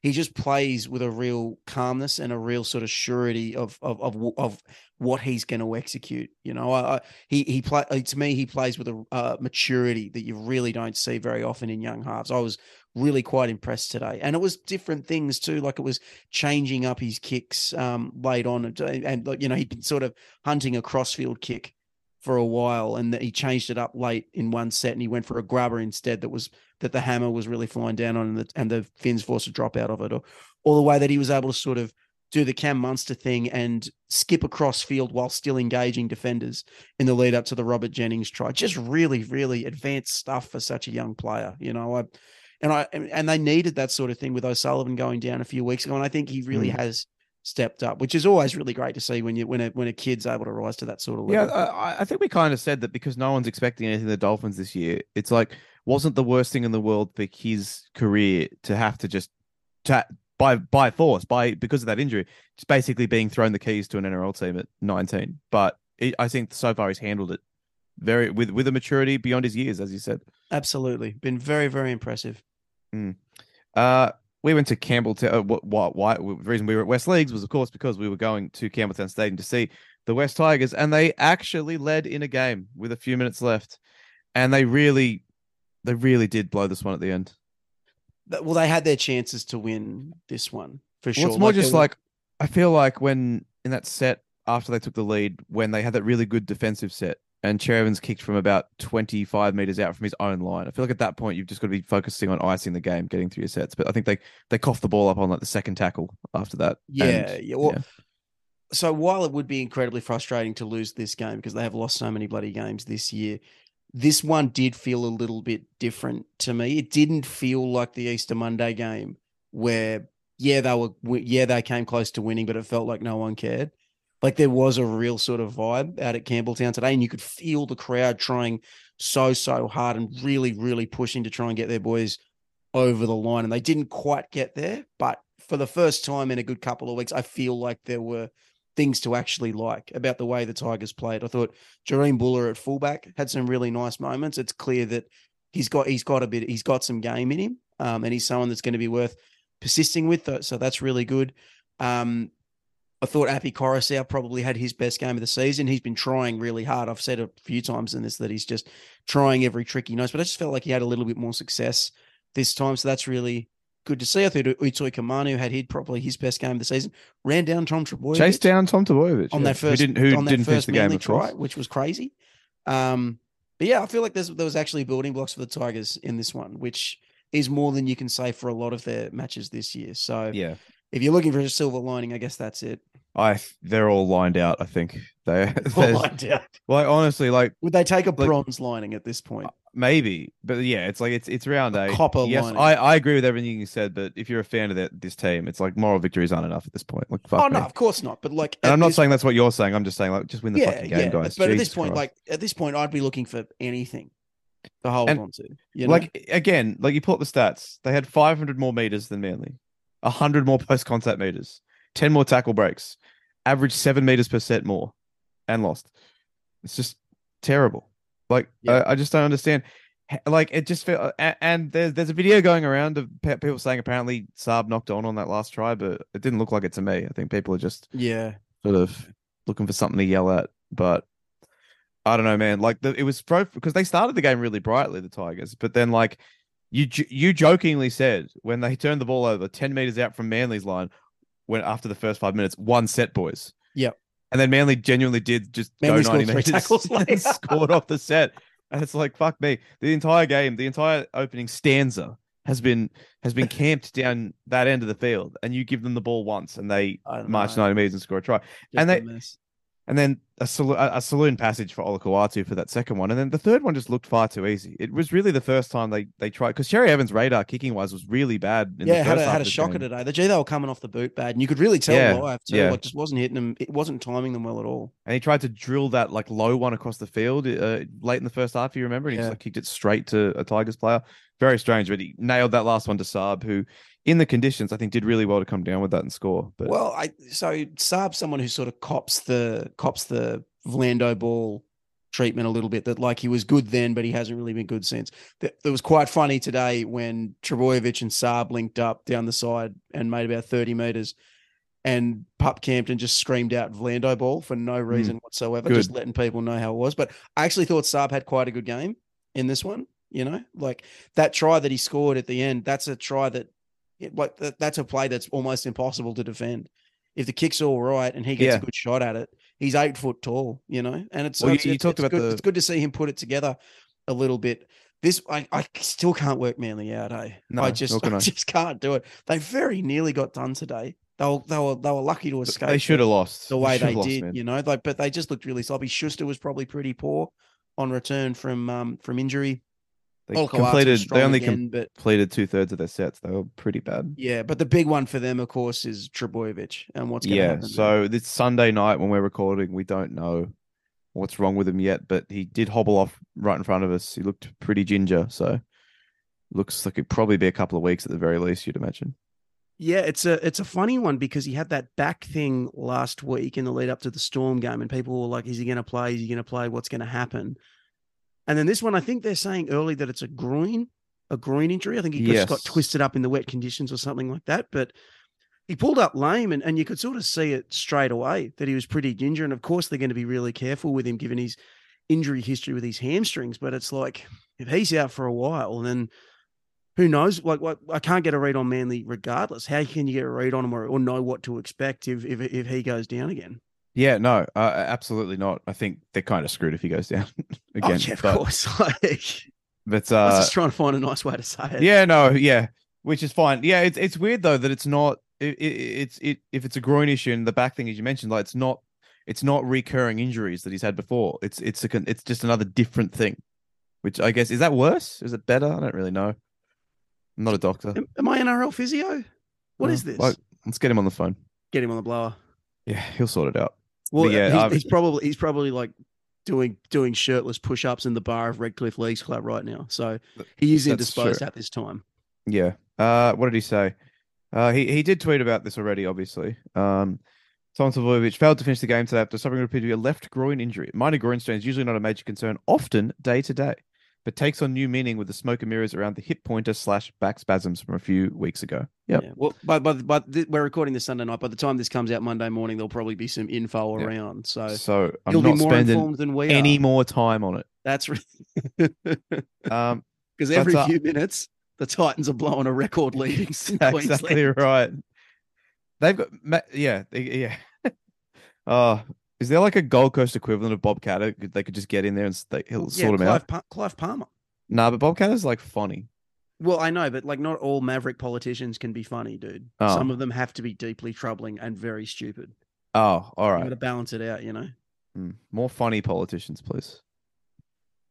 he just plays with a real calmness and a real sort of surety of of of, of what he's going to execute. You know, I, I, he he play to me he plays with a uh, maturity that you really don't see very often in young halves. I was really quite impressed today. And it was different things too, like it was changing up his kicks um, late on, and, and you know he'd been sort of hunting a crossfield kick for a while, and he changed it up late in one set, and he went for a grubber instead that was that the hammer was really flying down on, and the and the Finns forced a drop out of it, or or the way that he was able to sort of do the Cam Munster thing and skip across field while still engaging defenders in the lead up to the Robert Jennings try. Just really, really advanced stuff for such a young player. You know, I and I and they needed that sort of thing with O'Sullivan going down a few weeks ago, and I think he really Mm. has stepped up, which is always really great to see when you when a when a kid's able to rise to that sort of Yeah. I, I think we kind of said that because no one's expecting anything the Dolphins this year. It's like wasn't the worst thing in the world for his career to have to just to by by force by because of that injury, just basically being thrown the keys to an NRL team at 19. But it, I think so far he's handled it very with with a maturity beyond his years, as you said. Absolutely, been very very impressive. Uh, we went to Campbelltown. Uh, what, what, why? The reason we were at West Leagues was, of course, because we were going to Campbelltown Stadium to see the West Tigers, and they actually led in a game with a few minutes left, and they really, they really did blow this one at the end. Well, they had their chances to win this one for sure. Well, it's more there just were- like I feel like when in that set after they took the lead, when they had that really good defensive set, and Cher kicked from about 25 meters out from his own line. I feel like at that point you've just got to be focusing on icing the game, getting through your sets. But I think they they coughed the ball up on like the second tackle after that. Yeah, and- yeah. Well, yeah. so while it would be incredibly frustrating to lose this game because they have lost so many bloody games this year, this one did feel a little bit different to me. It didn't feel like the Easter Monday game where yeah they were yeah they came close to winning, but it felt like no one cared. Like there was a real sort of vibe out at Campbelltown today, and you could feel the crowd trying so so hard and really really pushing to try and get their boys over the line, and they didn't quite get there. But for the first time in a good couple of weeks, I feel like there were things to actually like about the way the Tigers played. I thought Jahream Bula at fullback had some really nice moments. It's clear that he's got he's got a bit he's got some game in him, um, and he's someone that's going to be worth persisting with. So that's really good. Um, I thought Api Koroisau probably had his best game of the season. He's been trying really hard. I've said a few times in this that he's just trying every trick he knows, but I just felt like he had a little bit more success this time. So that's really good to see. I thought Utoi Kamanu had hit probably his best game of the season. Ran down Tom Trbojevic Chased down Tom Trbojevic on yeah, that first who didn't who on that didn't finish first the game try, which was crazy. Um, but yeah, I feel like there's there was actually building blocks for the Tigers in this one, which is more than you can say for a lot of their matches this year. So Yeah, if you're looking for a silver lining, I guess that's it. I they're all lined out. I think they. There's- lined out. Like honestly, like Would they take a Like- bronze lining at this point? Maybe, but yeah, it's like it's it's round A eight. copper yes, lining. I, I agree with everything you said, but if you're a fan of that this team, it's like moral victories aren't enough at this point. Like fuck Oh me. no, of course not. But like, And I'm not this- saying that's what you're saying. I'm just saying like just win the yeah, fucking game, yeah. guys. But at this point, Christ. like at this point, I'd be looking for anything to hold And, on to. You know? like again, like you pull up the stats, they had 500 more meters than Manly, 100 more post contact meters, 10 more tackle breaks, average seven meters per set more, and lost. It's just terrible. Like Yeah. I, I just don't understand. Like it just felt, and there's there's a video going around of pe- people saying apparently Saab knocked on on that last try, but it didn't look like it to me. I think people are just yeah, sort of looking for something to yell at. But I don't know, man. Like the, it was pro because they started the game really brightly, the Tigers, but then like you you jokingly said when they turned the ball over ten meters out from Manly's line, when after the first five minutes, one set, boys. And then Manly genuinely did just Manly go scored ninety three meters tackles and scored off the set. And it's like fuck me. The entire game, the entire opening stanza has been has been camped down that end of the field, and you give them the ball once, and they march know. ninety meters and score a try Just and they-. And then a, sal- a saloon passage for Olakau'atu for that second one, and then the third one just looked far too easy. It was really the first time they they tried because Cherry-Evans' radar kicking wise was really bad. In yeah, had a, had a shocker today. The G they were coming off the boot bad, and you could really tell Yeah, live too. yeah. Like just wasn't hitting them. It wasn't timing them well at all. and he tried to drill that like low one across the field uh, late in the first half. If you remember? And he Yeah. just like kicked it straight to a Tigers player. Very strange, but he nailed that last one to Saab, who in the conditions I think did really well to come down with that and score. But Well, I so Saab's someone who sort of cops the cops the Vlando ball treatment a little bit. That like he was good then, but he hasn't really been good since. That it was quite funny today when Trbojevic and Saab linked up down the side and made about thirty meters. And Pup Campton just screamed out Vlando ball for no hmm. reason whatsoever, Good. just letting people know how it was. But I actually thought Saab had quite a good game in this one. You know, like that try that he scored at the end. That's a try that, it, like that, that's a play that's almost impossible to defend. If the kick's all right and he gets Yeah. a good shot at it, he's eight foot tall. You know, and it's Well, it's, you it's- talked it's about good, the- it's good to see him put it together a little bit. This I, I still can't work Manly out. Eh? No, I just I just can't do it. They very nearly got done today. They were they were they were lucky to escape. They should have lost the way they lost, did, man. you know. Like, but they just looked really sloppy. Schuster was probably pretty poor on return from um from injury. They oh, Olakau'atu completed. They only again, but completed two thirds of their sets. They were pretty bad. yeah, but the big one for them, of course, is Trbojevic and what's going to yeah. happen. So this Sunday night when we're recording, we don't know what's wrong with him yet, but he did hobble off right in front of us. He looked pretty ginger, so looks like it'd probably be a couple of weeks at the very least. You'd imagine. Yeah, it's a it's a funny one because he had that back thing last week in the lead up to the Storm game, and people were like, "Is he going to play? Is he going to play? What's going to happen?" And then this one, I think they're saying early that it's a groin, a groin injury. I think he just got twisted up in the wet conditions or something like that. But he pulled up lame, and, and you could sort of see it straight away that he was pretty ginger. And of course, they're going to be really careful with him given his injury history with his hamstrings. But it's like if he's out for a while, then who knows? Like, like I can't get a read on Manly regardless. How can you get a read on him or, or know what to expect if, if if he goes down again? Yeah, no, uh, absolutely not. I think they're kind of screwed if he goes down again. oh, yeah, of but, course. Like, but I was uh, just trying to find a nice way to say it. yeah, no, yeah, which is fine. Yeah, it's it's weird though that it's not. It, it, it's it if it's a groin issue and the back thing as you mentioned, like it's not. It's not recurring injuries that he's had before. It's it's a it's just another different thing, which I guess is that worse? Is it better? I don't really know. I'm not a doctor. Am, am I NRL physio? What No, is this? like, let's get him on the phone. Get him on the blower. Yeah, he'll sort it out. Well, yeah, he's, he's probably he's probably like doing doing shirtless push ups in the bar of Redcliffe Leagues Club right now. So he is indisposed true. at this time. Yeah. Uh, what did he say? Uh, he he did tweet about this already. Obviously, um, Tom Trbojevic failed to finish the game today after suffering appeared a left groin injury. Minor groin strain is usually not a major concern, often day to day, but takes on new meaning with the smoke and mirrors around the hip pointer slash back spasms from a few weeks ago. Yep. Yeah. Well, but but but th- we're recording this Sunday night. By the time this comes out Monday morning, there'll probably be some info around. So So I'm you'll be more spending informed than we any are. more time on it. That's Um, because every uh, few minutes the Titans are blowing a record lead exactly right. They've got yeah yeah. uh is there like a Gold Coast equivalent of Bob Katter? They could just get in there and they, he'll Yeah, sort them Clive, out. Pa- Clive Palmer. Nah, but Bob Katter's like funny. Well, I know, but like not all maverick politicians can be funny, dude. Oh. Some of them have to be deeply troubling and very stupid. Oh, all right. You got to balance it out, you know. Hmm. More funny politicians, please.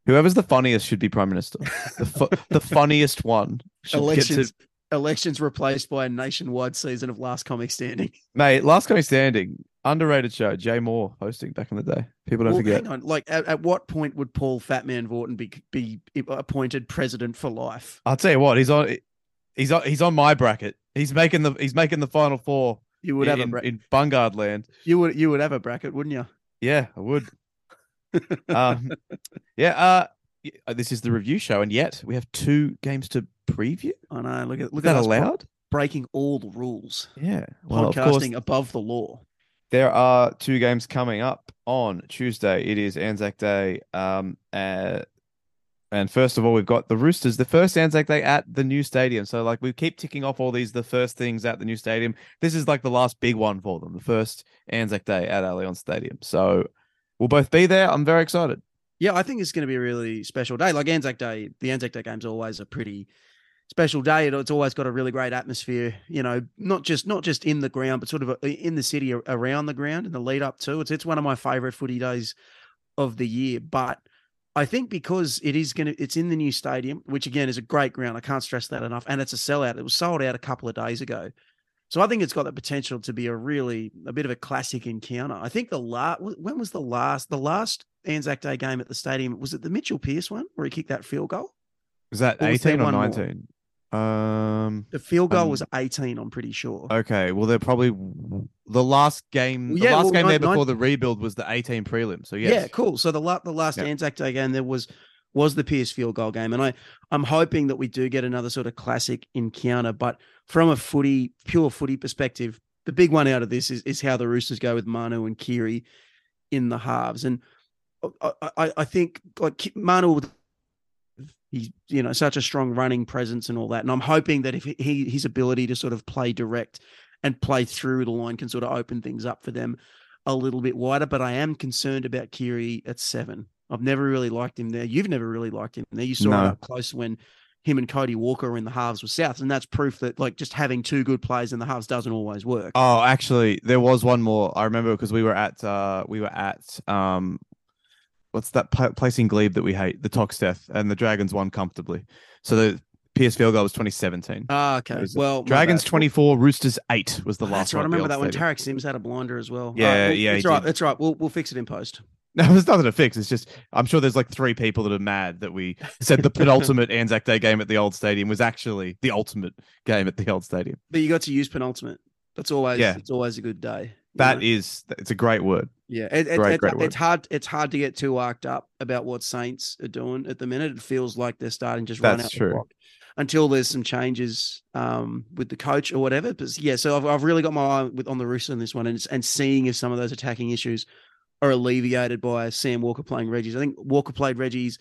Whoever's the funniest should be prime minister. The fu- the funniest one should get to Elections, replaced by a nationwide season of Last Comic Standing. mate. Last Comic Standing, underrated show. Jay Mohr hosting back in the day. People don't Well, forget. hang on, like at, at what point would Paul Fatman Vautin be be appointed president for life? I'll tell you what. He's on. He's on. He's on my bracket. He's making the. He's making the final four You would in, have a bra- in Bungard land. you would you would have a bracket, wouldn't you? Yeah, I would. um, yeah. Uh, uh, this is the review show, and yet we have two games to preview. I know. Look at Is look that at us bro- allowed? breaking all the rules. Yeah. Well, of course, Podcasting above the law. there are two games coming up on Tuesday. It is Anzac Day. Um, uh, and first of all, we've got the Roosters, the first Anzac Day at the new stadium. So, like, we keep ticking off all these, the first things at the new stadium. This is like the last big one for them, the first Anzac Day at Allianz Stadium. So, we'll both be there. I'm very excited. Yeah, I think it's going to be a really special day. Like Anzac Day, the Anzac Day game's always a pretty special day. It's always got a really great atmosphere. You know, not just not just in the ground, but sort of uh, in the city around the ground in the lead up to. It's it's one of my favorite footy days of the year. But I think because it is going to, it's in the new stadium, which again is a great ground. I can't stress that enough, and it's a sellout. It was sold out a couple of days ago. So I think it's got the potential to be a really a bit of a classic encounter. I think the last when was the last the last Anzac Day game at the stadium was it the Mitchell Pearce one where he kicked that field goal? Was that Or was 18 or 19? Um, The field goal Um, was 18, I'm pretty sure. okay. Well, they're probably the last game, Well, the last well, game there before nine- the rebuild was the 18 prelim. So, yes. Yeah, cool. So the la- the last Yeah. Anzac Day game there was was the Pearce field goal game, and I I'm hoping that we do get another sort of classic encounter. But from a footy pure footy perspective, the big one out of this is is how the Roosters go with Manu and Keary in the halves, and I I, I think like Manu. He's you know such a strong running presence and all that. And I'm hoping that if he his ability to sort of play direct and play through the line can sort of open things up for them a little bit wider. But I am concerned about Keary at seven. I've never really liked him there. You've never really liked him there. You saw No. it up close when him and Cody Walker were in the halves with South, and that's proof that like just having two good players in the halves doesn't always work. Oh, actually, there was one more. I remember because we were at uh we were at um what's that pla- place in Glebe that we hate, the Toxteth, and the Dragons won comfortably. So the Pearce field goal was 2017. Ah, okay. Well, Dragons bad. 24, Roosters 8 was the last That's right. I one. at the remember that one. Tariq Sims had a blinder as well. Yeah, All well, yeah, That's right. did. That's right. We'll we'll fix it in post. No, there's nothing to fix. It's just I'm sure there's like three people that are mad that we said the penultimate Anzac Day game at the old stadium was actually the ultimate game at the old stadium. But you got to use penultimate. That's always Yeah. it's always a good day. You That know? is, it's a great word. yeah. It, it, great, it- great it's hard. It's hard to get too worked up about what Saints are doing at the minute. It feels like they're starting to just run out true. the clock until there's some changes um, with the coach or whatever. But yeah, so I've, I've really got my eye with on the Roosters in this one, and and seeing if some of those attacking issues are alleviated by Sam Walker playing Reggie's. I think Walker played Reggie's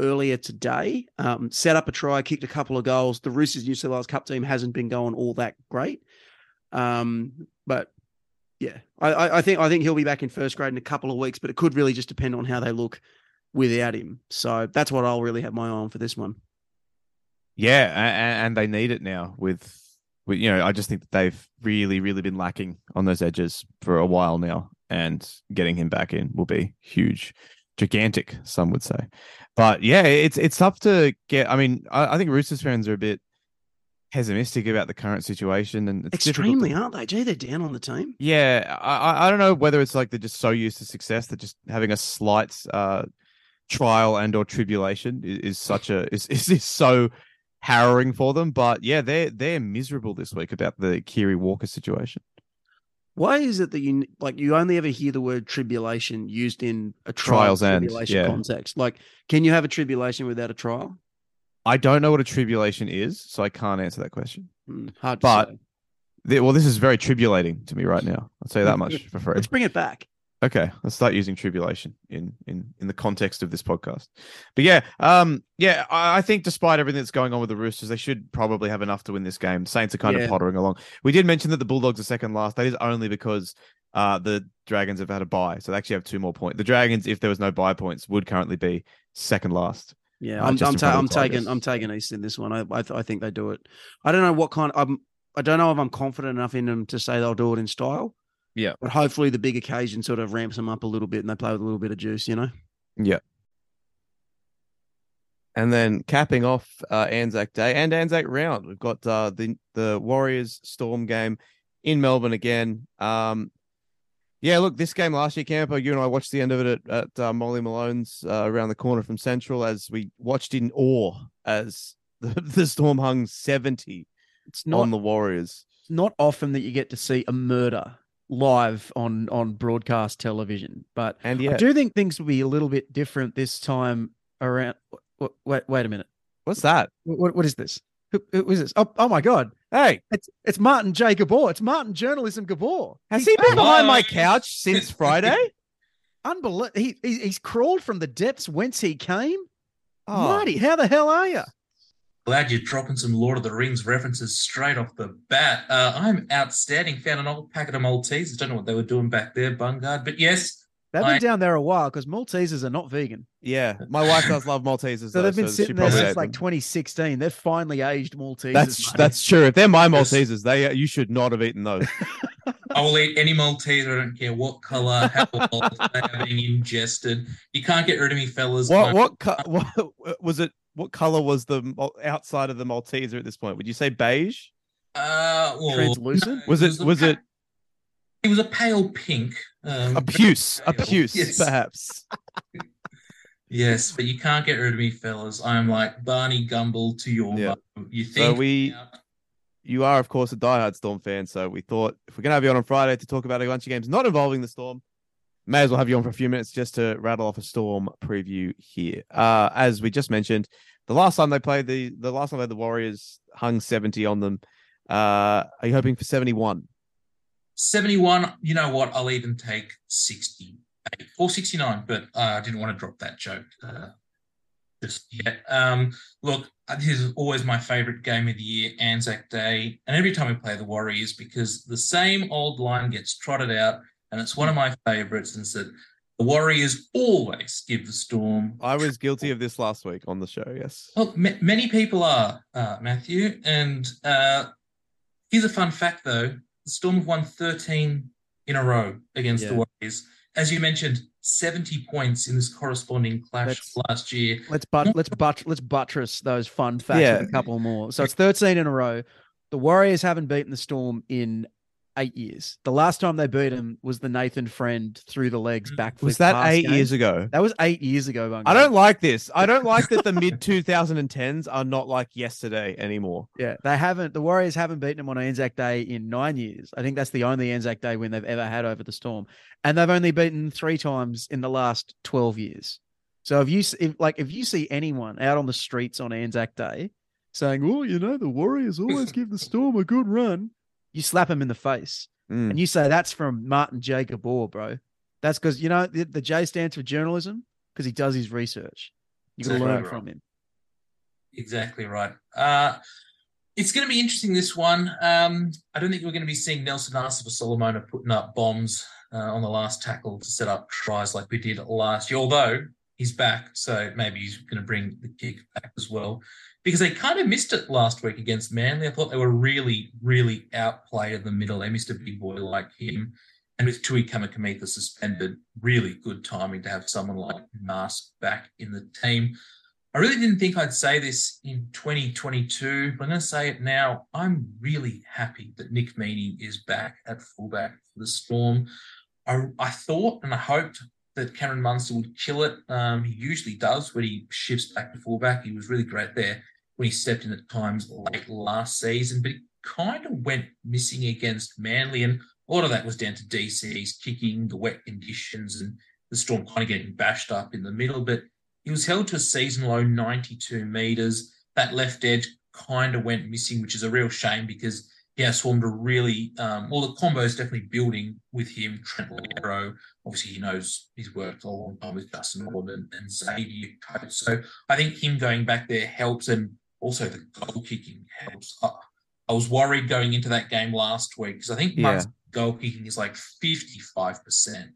earlier today. Um, set up a try, kicked a couple of goals. The Roosters New South Wales Cup team hasn't been going all that great, um, but yeah, I, I, think I think he'll be back in first grade in a couple of weeks. But it could really just depend on how they look without him. So that's what I'll really have my eye on for this one. Yeah, and, and they need it now with, with you know, I just think that they've really, really been lacking on those edges for a while now, and getting him back in will be huge, gigantic, some would say. But yeah, it's it's tough to get. I mean, I, I think Roosters fans are a bit pessimistic about the current situation, and it's difficult to- Extremely, aren't they? Gee, they're down on the team. Yeah, I, I- I don't know whether it's like they're just so used to success that just having a slight uh, trial and or tribulation is, is such a is, is is so harrowing for them. But yeah, they're they're miserable this week about the Keary Walker situation. Why is it that you like you only ever hear the word tribulation used in a trial Trials and, tribulation yeah. context? Like, can you have a tribulation without a trial? I don't know what a tribulation is, so I can't answer that question. Hmm, hard But-. The- well, this is very tribulating to me right now. I'll say that much for free. Let's bring it back. Okay, let's start using tribulation in in in the context of this podcast. But yeah, um, yeah, I, I think despite everything that's going on with the Roosters, they should probably have enough to win this game. Saints are kind Yeah. of pottering along. We did mention that the Bulldogs are second last. That is only because uh the Dragons have had a buy, so they actually have two more points. The Dragons, if there was no buy points, would currently be second last. Yeah, I'm I'm, ta- I'm taking I'm taking East in this one. I I, I think they do it. I don't know what kind. I'm I don't know if I'm confident enough in them to say they'll do it in style. Yeah. but hopefully the big occasion sort of ramps them up a little bit and they play with a little bit of juice. You know. Yeah. And then capping off uh, Anzac Day and Anzac round, we've got uh, the the Warriors Storm game in Melbourne again. Um, yeah, look, this game last year, Camper, you and I watched the end of it at, at uh, Molly Malone's uh, around the corner from Central as we watched in awe as the, the Storm hung seventy It's not on the Warriors. not often that you get to see a murder live on on broadcast television, but And I do think things will be a little bit different this time around. Wait, wait, wait a minute. what's that? What, what is this? Who, who is this? Oh, oh my God! Hey, It's it's Martin J. Gabor. It's Martin Journalism Gabor. has He's he been behind my couch since Friday? Unbelievable. He, he he's crawled from the depths whence he came. Oh, Marty, how the hell are you? Glad you're dropping some Lord of the Rings references straight off the bat. Uh, I'm outstanding. Found an old packet of Maltesers. Don't know what they were doing back there, Bungard. But yes, They've been I- down there a while because Maltesers are not vegan. yeah, my wife does love Maltesers. So though, they've been she sitting there since like 2016. They're finally aged Maltesers. That's mate. that's true. If they're my Maltesers, they uh, you should not have eaten those. I will eat any Malteser. I don't care what color, how old they are being ingested. You can't get rid of me, fellas. what what, co- what was it? What color was the outside of the Malteser at this point? Would you say beige? Uh, well, Translucent? no, Was it- was pa- it- It was a pale pink. Um, A puce, a puce, Yes. perhaps. Yes, but you can't get rid of me, fellas. I'm like Barney Gumble to your Yeah. You think we- You are, of course, a diehard Storm fan, so we thought if we're gonna have you on on Friday to talk about a bunch of games not involving the Storm, may as well have you on for a few minutes just to rattle off a Storm preview here. Uh, as we just mentioned, the last time they played the the last time they had the Warriors hung seventy on them. Uh, are you hoping for seventy one? 71, you know what? I'll even take 68 or 69, but uh, I didn't want to drop that joke. Uh, just yet. Um, look, this is always my favorite game of the year, Anzac Day, and every time we play the Warriors, because the same old line gets trotted out, and it's one of my favorites, and said the Warriors always give the Storm. I was guilty of this last week on the show. Yes. Well, ma- many people are, uh, Matthew, and uh, here's a fun fact though: the Storm have won 13 in a row against the Warriors. As you mentioned, 70 points in this corresponding clash That's- last year. Let's but let's but let's buttress those fun facts Yeah. with a couple more. So it's 13 in a row. The Warriors haven't beaten the Storm in eight years. The last time they beat him was the Nathan Friend through the legs backflip. Mm. Was that eight game. years ago? That was eight years ago. Bunga. I don't like this. I don't like that the mid 2010s are not like yesterday anymore. Yeah, they haven't. The Warriors haven't beaten them on Anzac Day in nine years. I think that's the only Anzac Day win they've ever had over the Storm, and they've only beaten three times in the last twelve years. So if you if like if you see anyone out on the streets on Anzac Day saying, "Oh, you know, the Warriors always give the Storm a good run," you slap him in the face Mm. and you say that's from Martin J. Gabor, bro. That's because you know the, the J stands for journalism because he does his research. You got to learn right. from him. Exactly right. Uh, it's going to be interesting this one. Um, I don't think we're going to be seeing Nelson Arce Solomona putting up bombs uh, on the last tackle to set up tries like we did last year. Although he's back, so maybe he's going to bring the kick back as well. Because they kind of missed it last week against Manly. I thought they were really, really outplayed in the middle. They missed a big boy like him. And with Tui Kamikamica suspended, really good timing to have someone like Nas back in the team. I really didn't think I'd say this in 2022, but I'm going to say it now. I'm really happy that Nick Meaney is back at fullback for the Storm. I, I thought and I hoped that Cameron Munster would kill it. Um, he usually does when he shifts back to fullback. He was really great there when he stepped in at times late last season, but he kind of went missing against Manly. And a lot of that was down to DC's kicking, the wet conditions, and the Storm kind of getting bashed up in the middle. But he was held to a season low 92 meters. That left edge kind of went missing, which is a real shame because has formed a really um, well. The combo is definitely building with him. Trent Loiero, obviously, he knows he's worked a long time with Justin Morgan and Xavier Coates. So I think him going back there helps, and also the goal kicking helps. I, I was worried going into that game last week because I think Yeah. Munt's goal kicking is like 55%.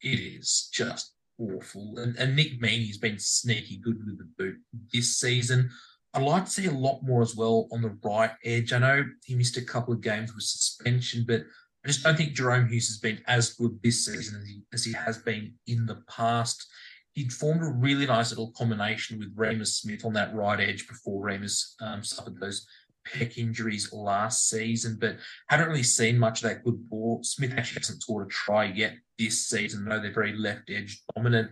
It is just awful. And, and Nick Meaney's been sneaky good with the boot this season. I'd like to see a lot more as well on the right edge. I know he missed a couple of games with suspension, but I just don't think Jahrome Hughes has been as good this season as he, as he has been in the past. He'd formed a really nice little combination with Reimis Smith on that right edge before Reimis um, suffered those pec injuries last season, but haven't really seen much of that good ball. Smith actually hasn't scored a try yet this season, though they're very left edge dominant.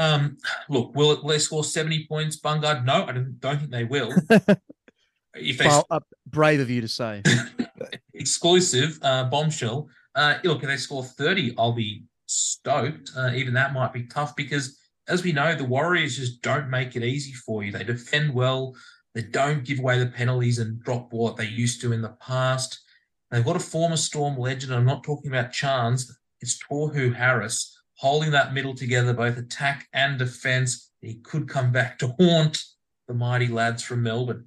Um, look, will, it, will they score 70 points, Bungard? No, I don't, don't think they will. if they Well, uh, brave of you to say. exclusive uh, bombshell. Uh, look, if they score 30, I'll be stoked. Uh, even that might be tough because, as we know, the Warriors just don't make it easy for you. They defend well, they don't give away the penalties and drop what they used to in the past. They've got a former Storm legend. I'm not talking about Chance, it's Tohu Harris holding that middle together, both attack and defense. He could come back to haunt the mighty lads from Melbourne.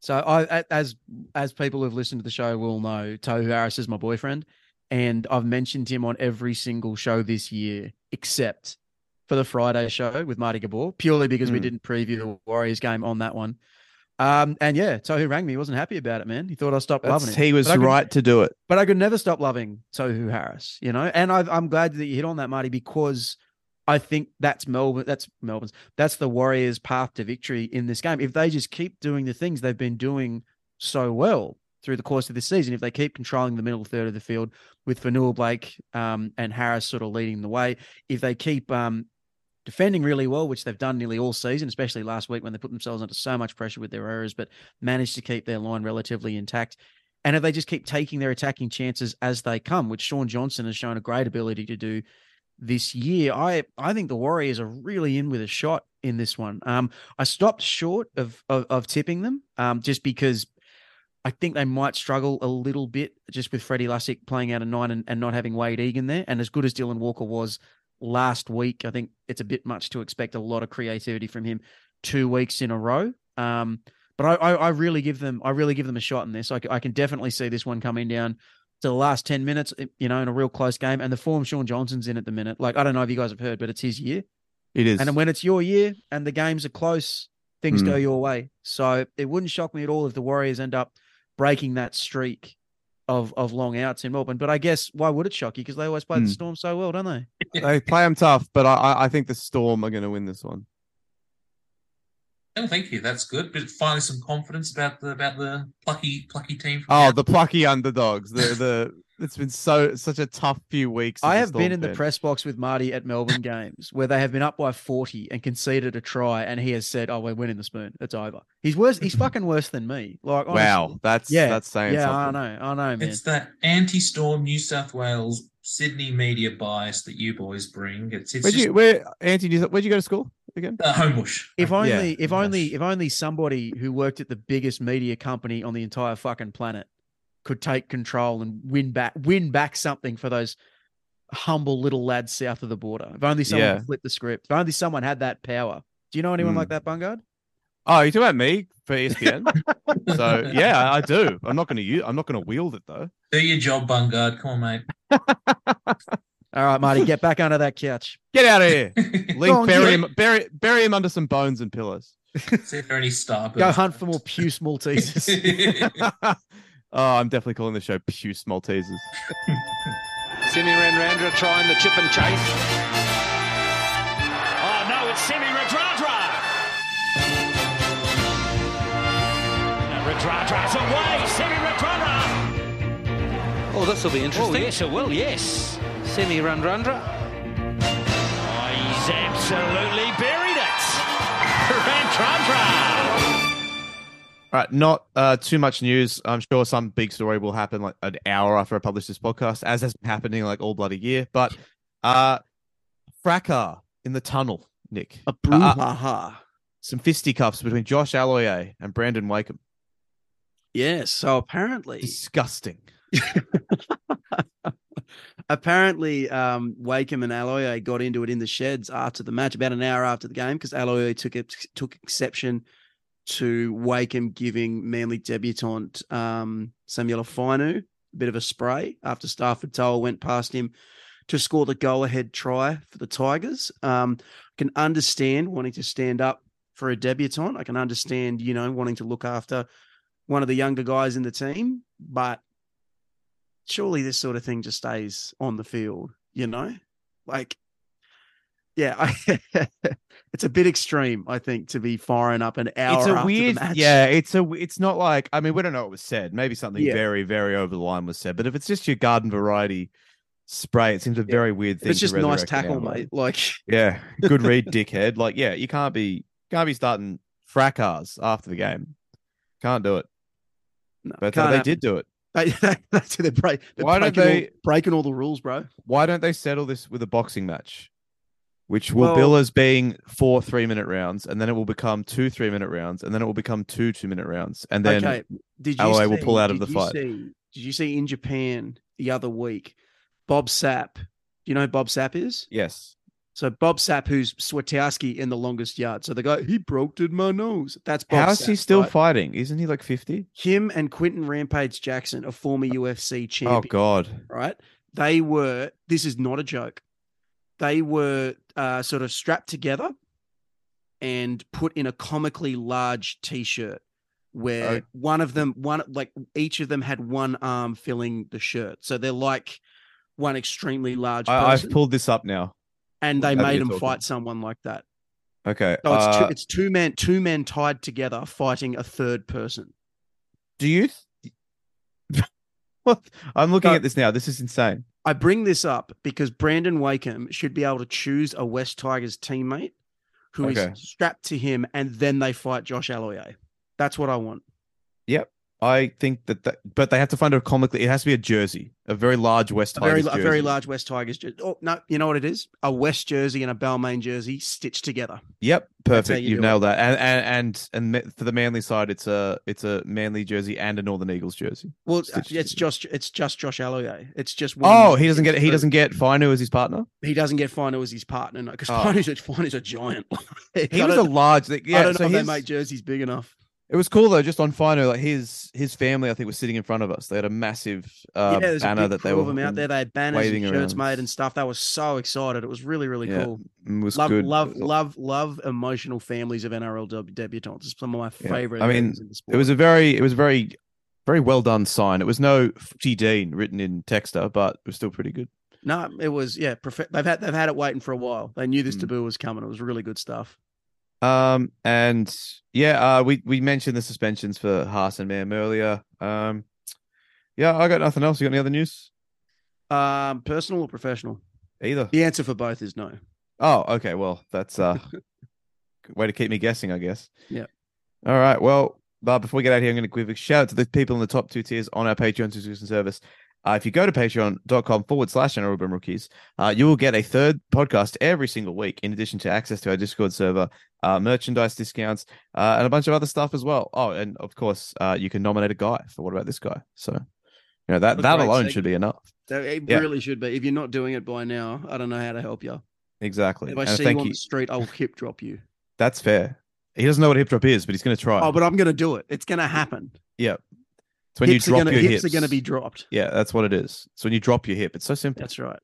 So I, as as people who've listened to the show will know, Tohu Harris is my boyfriend, and I've mentioned him on every single show this year except for the Friday show with Marty Gabor, purely because we Hmm. didn't preview the Warriors game on that one. Um, and yeah, Tohu rang me. He wasn't happy about it, man. He thought I stopped loving him. he was could- right to do it. but I could never stop loving Tohu Harris, you know. And I've, I'm glad that you hit on that, Marty, because I think that's Melbourne. That's Melbourne's. That's the Warriors' path to victory in this game. If they just keep doing the things they've been doing so well through the course of this season, if they keep controlling the middle third of the field with Fonua-Blake um, and Harris sort of leading the way, if they keep um, defending really well, which they've done nearly all season, especially last week when they put themselves under so much pressure with their errors, but managed to keep their line relatively intact. And if they just keep taking their attacking chances as they come, which Shaun Johnson has shown a great ability to do this year, I I think the Warriors are really in with a shot in this one. Um, I stopped short of of, of tipping them, um, just because I think they might struggle a little bit just with Freddy Lussick playing out of nine and, and not having Wade Egan there. And as good as Dylan Walker was last week, I think it's a bit much to expect a lot of creativity from him two weeks in a row. Um, but I, I, I really give them I really give them a shot in this. I can definitely see this one coming down to the last ten minutes. You know, in a real close game, and the form Shaun Johnson's in at the minute. Like I don't know if you guys have heard, but it's his year. It is. And when it's your year and the games are close, things Mm. go your way. So it wouldn't shock me at all if the Warriors end up breaking that streak of of long outs in Melbourne. But I guess why would it shock you? Because they always play the Mm. Storm so well, don't they? they play them tough, but I, I, I think the Storm are going to win this one. Oh, thank you. That's good. But finally, some confidence about the about the plucky plucky team. from Oh, Canberra. the plucky underdogs. The the it's been so such a tough few weeks. as I a have been Storm in the press box with Marty at Melbourne games where they have been up by 40 and conceded a try, and he has said, Oh, we're winning the spoon. It's over. He's worse, he's fucking worse than me. Like, Wow, that's Yeah, that's saying Yeah, something. I know, I know, man. It's that anti-storm New South Wales Sydney media bias that you boys bring. It's it's Where'd just you where Anthony? Where'd you go to school again? uh, homebush. If Yeah, only, if only, if only somebody who worked at the biggest media company on the entire fucking planet could take control and win back, win back something for those humble little lads south of the border. If only someone Yeah. flipped the script. If only someone had that power. Do you know anyone Mm. like that, Bungard? Oh, you talking about me for ESPN? so yeah, I- I do. I'm not going to use. I'm not going to wield it though. Do your job, Bungard. Come on, mate. All right, Marty, get back under that couch. Get out of here. Link, on, bury him, bury, bury him under some bones and pillows. See if there are any star. Go hunt for more puce Maltesers. Oh, I'm definitely calling the show Puce Maltesers. Semi Radradra trying the chip and chase. Oh no, it's Semi Radradra. And Radradra's away. Semi Radradra. Oh, this will be interesting. Oh yes, it will. Yes. Semi Radradra. Oh, he's absolutely buried it. Radradra. All right, not uh, too much news. I'm sure some big story will happen like an hour after I publish this podcast, as has been happening like all bloody year. But uh, fracas in the tunnel, Nick. A Uh, uh, brouhaha. some fisticuffs between Josh Aloiai and Brandon Wakeham. Yes. So apparently, Disgusting. apparently, um, Wakeham and Aloiai got into it in the sheds after the match, about an hour after the game, because Aloiai took it, took exception to Wakeham giving Manly debutant um, Samuel Fainu a bit of a spray after Starford To'a went past him to score the go-ahead try for the Tigers. Um, I can understand wanting to stand up for a debutant. I can understand, you know, wanting to look after one of the younger guys in the team, but surely this sort of thing just stays on the field, you know? Like, yeah, I, it's a bit extreme, I think, to be firing up an hour it's a after weird, the match. yeah. It's a. It's not like I mean, we don't know what was said. Maybe something Yeah. very, very over the line was said. But if it's just your garden variety spray, it seems a very weird If thing. it's just nice tackle, mate. Like, Yeah, good read, dickhead. Like, yeah, you can't be can't be starting fracas after the game. Can't do it. no, But they happen. did do it. They, they're, break, they're Why don't they- all, breaking all the rules, bro. Why don't they settle this with a boxing match, which will Well- bill as being four three minute rounds, and then it will become two three minute rounds, and then it will become two two minute rounds, and then okay, did you Aloiai will see- pull out of did the you fight. see- did you see in Japan the other week, Bob Sapp? Do you know who Bob Sapp is? yes, So Bob Sapp, who's Switowski in the longest yard. So the guy he broke did my nose. That's Bob. how is he still right? fighting? Isn't he like fifty? Him and Quinton Rampage Jackson, a former uh, UFC champ Oh God, right? They were. This is not a joke. They were uh, sort of strapped together and put in a comically large T-shirt, where Oh. one of them, one like each of them had one arm filling the shirt. So they're like one extremely large I, person, I've pulled this up now. and they as made them talking. fight someone like that. Okay, So it's uh, two, it's two men, two men tied together fighting a third person. do you? Th- what? I'm looking No. at this now. This is insane. I bring this up because Brandon Wakeham should be able to choose a West Tigers teammate who is Okay. strapped to him, and then they fight Josh Aloiai. That's what I want. Yep. I think that, that, but they have to find a comically. It has to be a jersey, a very large West A very, Tigers a very large West Tigers jersey. Oh no, you know what it is? A West jersey and a Balmain jersey stitched together. Yep, perfect. you You've do it. nailed that. And and and and for the Manly side, it's a it's a Manly jersey and a Northern Eagles jersey. Well, it's together. just it's just Josh Aloiai. It's just Oh, he doesn't get he doesn't get Fainu as his partner. he doesn't get Fainu as his partner because Oh. Fainu's, a, Fainu's a giant. He was a large. Yeah, I don't know so if they make jerseys big enough. It was cool though, just on Fainu, like his his family, I think, was sitting in front of us. They had a massive uh, yeah, banner that they were them out there. They had banners and shirts around. made and stuff. They were so excited. It was really, really Yeah, cool. It was Love, good. love, love, love emotional families of NRL deb- debutants. It's some of my Yeah. favorite. I mean, It was a very, it was very, very well done sign. It was no Footy Dean written in Texter, but it was still pretty good. no, it was yeah. Prof- they've had they've had it waiting for a while. They knew this Mm. debut was coming. It was really good stuff. Um, and yeah, uh, we we mentioned the suspensions for Haas and Mam earlier. Um, yeah, I got nothing else. You got any other news? Um, personal or professional? Either. The answer for both is no. Oh, okay. Well, that's uh, way to keep me guessing, I guess. Yeah. All right. Well, but before we get out of here, I'm going to give a shout out to the people in the top two tiers on our Patreon subscription service. Uh, if you go to patreon.com forward slash NRL Boom Rookies, uh, you will get a third podcast every single week, in addition to access to our Discord server, uh, merchandise discounts, uh, and a bunch of other stuff as well. Oh, and of course, uh, you can nominate a guy for What About This Guy? So, you know, that, that alone segment. should be enough. So It Yeah. really should be. If you're not doing it by now, I don't know how to help you. Exactly. If I and see you on you. the street, I will hip drop you. That's fair. He doesn't know what hip drop is, but he's going to try. Oh, but I'm going to do it. It's going to happen. It's when hips you drop gonna, your hips, hips. are going to be dropped. Yeah, that's what it is. It's when you drop your hip. It's so simple. That's right.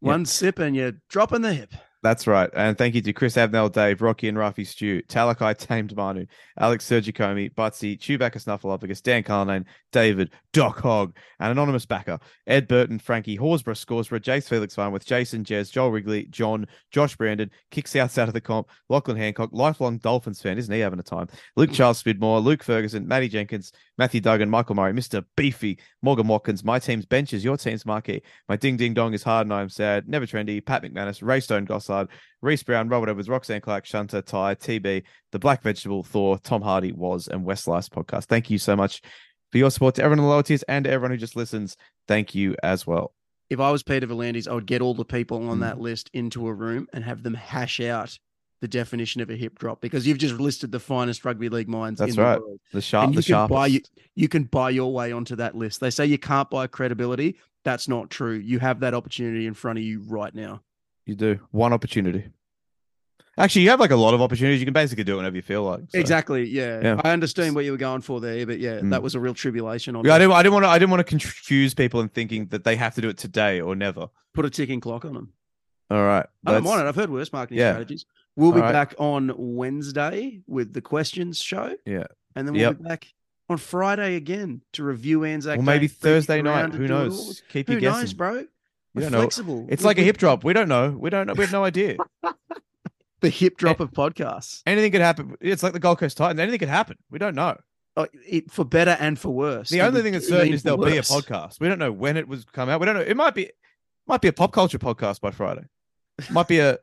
Yeah. One sip and you're dropping the hip. That's right. And thank you to Chris Abnell, Dave, Rocky and Rafi Stew, Talakai Tamed Manu, Alex Sergicomi, Butsy, Chewbacca Snuffleupagus, Dan Carlane, David, Doc Hogg, an anonymous backer, Ed Burton, Frankie, Horsborough, Scoresborough, Jace Felix Farnworth, Jason, Jez, Joel Wrigley, John, Josh Brandon, Kick South out of the comp, Lachlan Hancock, lifelong Dolphins fan, isn't he having a time? Luke Charles Spidmore, Luke Ferguson, Matty Jenkins, Matthew Duggan, Michael Murray, Mr. Beefy, Morgan Watkins, my team's benches, your team's marquee. My ding ding dong is hard and I'm sad. Never trendy. Pat McManus, Ray Stone Gossard, Reese Brown, Robert Edwards, Roxanne Clark, Shunter, Ty, TB, The Black Vegetable, Thor, Tom Hardy, Was, and Westlice podcast. Thank you so much for your support to everyone in the lower tiers and everyone who just listens. Thank you as well. If I was Peter V'landys, I would get all the people on Mm. that list into a room and have them hash out the definition of a hip drop because you've just listed the finest rugby league minds That's in right. the world. The sharp, and the you can sharpest. buy you, you can buy your way onto that list. They say you can't buy credibility. That's not true. You have that opportunity in front of you right now. You do one opportunity. Actually, you have like a lot of opportunities. You can basically do it whenever you feel like. so- Exactly. Yeah. Yeah. I understand what you were going for there, but yeah, Mm. that was a real tribulation on Yeah, I didn't. I didn't want to. I didn't want to confuse people in thinking that they have to do it today or never. Put a ticking clock on them. All right. I don't mind it. I've heard worse marketing Yeah. strategies. We'll be All right. back on Wednesday with the questions show. Yeah. And then we'll Yep. be back on Friday again to review Anzac Or maybe Day, Thursday night. Who and all. knows? Keep Who you knows, bro? We're don't know. flexible. It's We- like a hip drop. We don't know. We don't know. We have no idea. The hip drop of podcasts. Anything could happen. It's like the Gold Coast Titans. Anything could happen. We don't know. Oh, it, for better and for worse. The It only thing that's certain is there'll be a podcast. We don't know when it was come out. We don't know. It might be might be a pop culture podcast by Friday. Might be a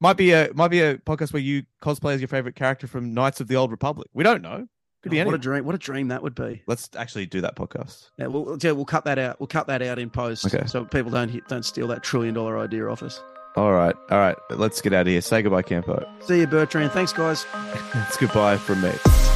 might be a might be a podcast where you cosplay as your favorite character from Knights of the Old Republic. We don't know. Could be Oh, what a dream! What a dream that would be. Let's actually do that podcast. Yeah, we'll, yeah, we'll cut that out. We'll cut that out in post, Okay. so people don't hit, don't steal that trillion dollar idea off us. All right. All right. Let's get out of here. Say goodbye, Campo. See you, Bertrand. Thanks, guys. It's goodbye from me.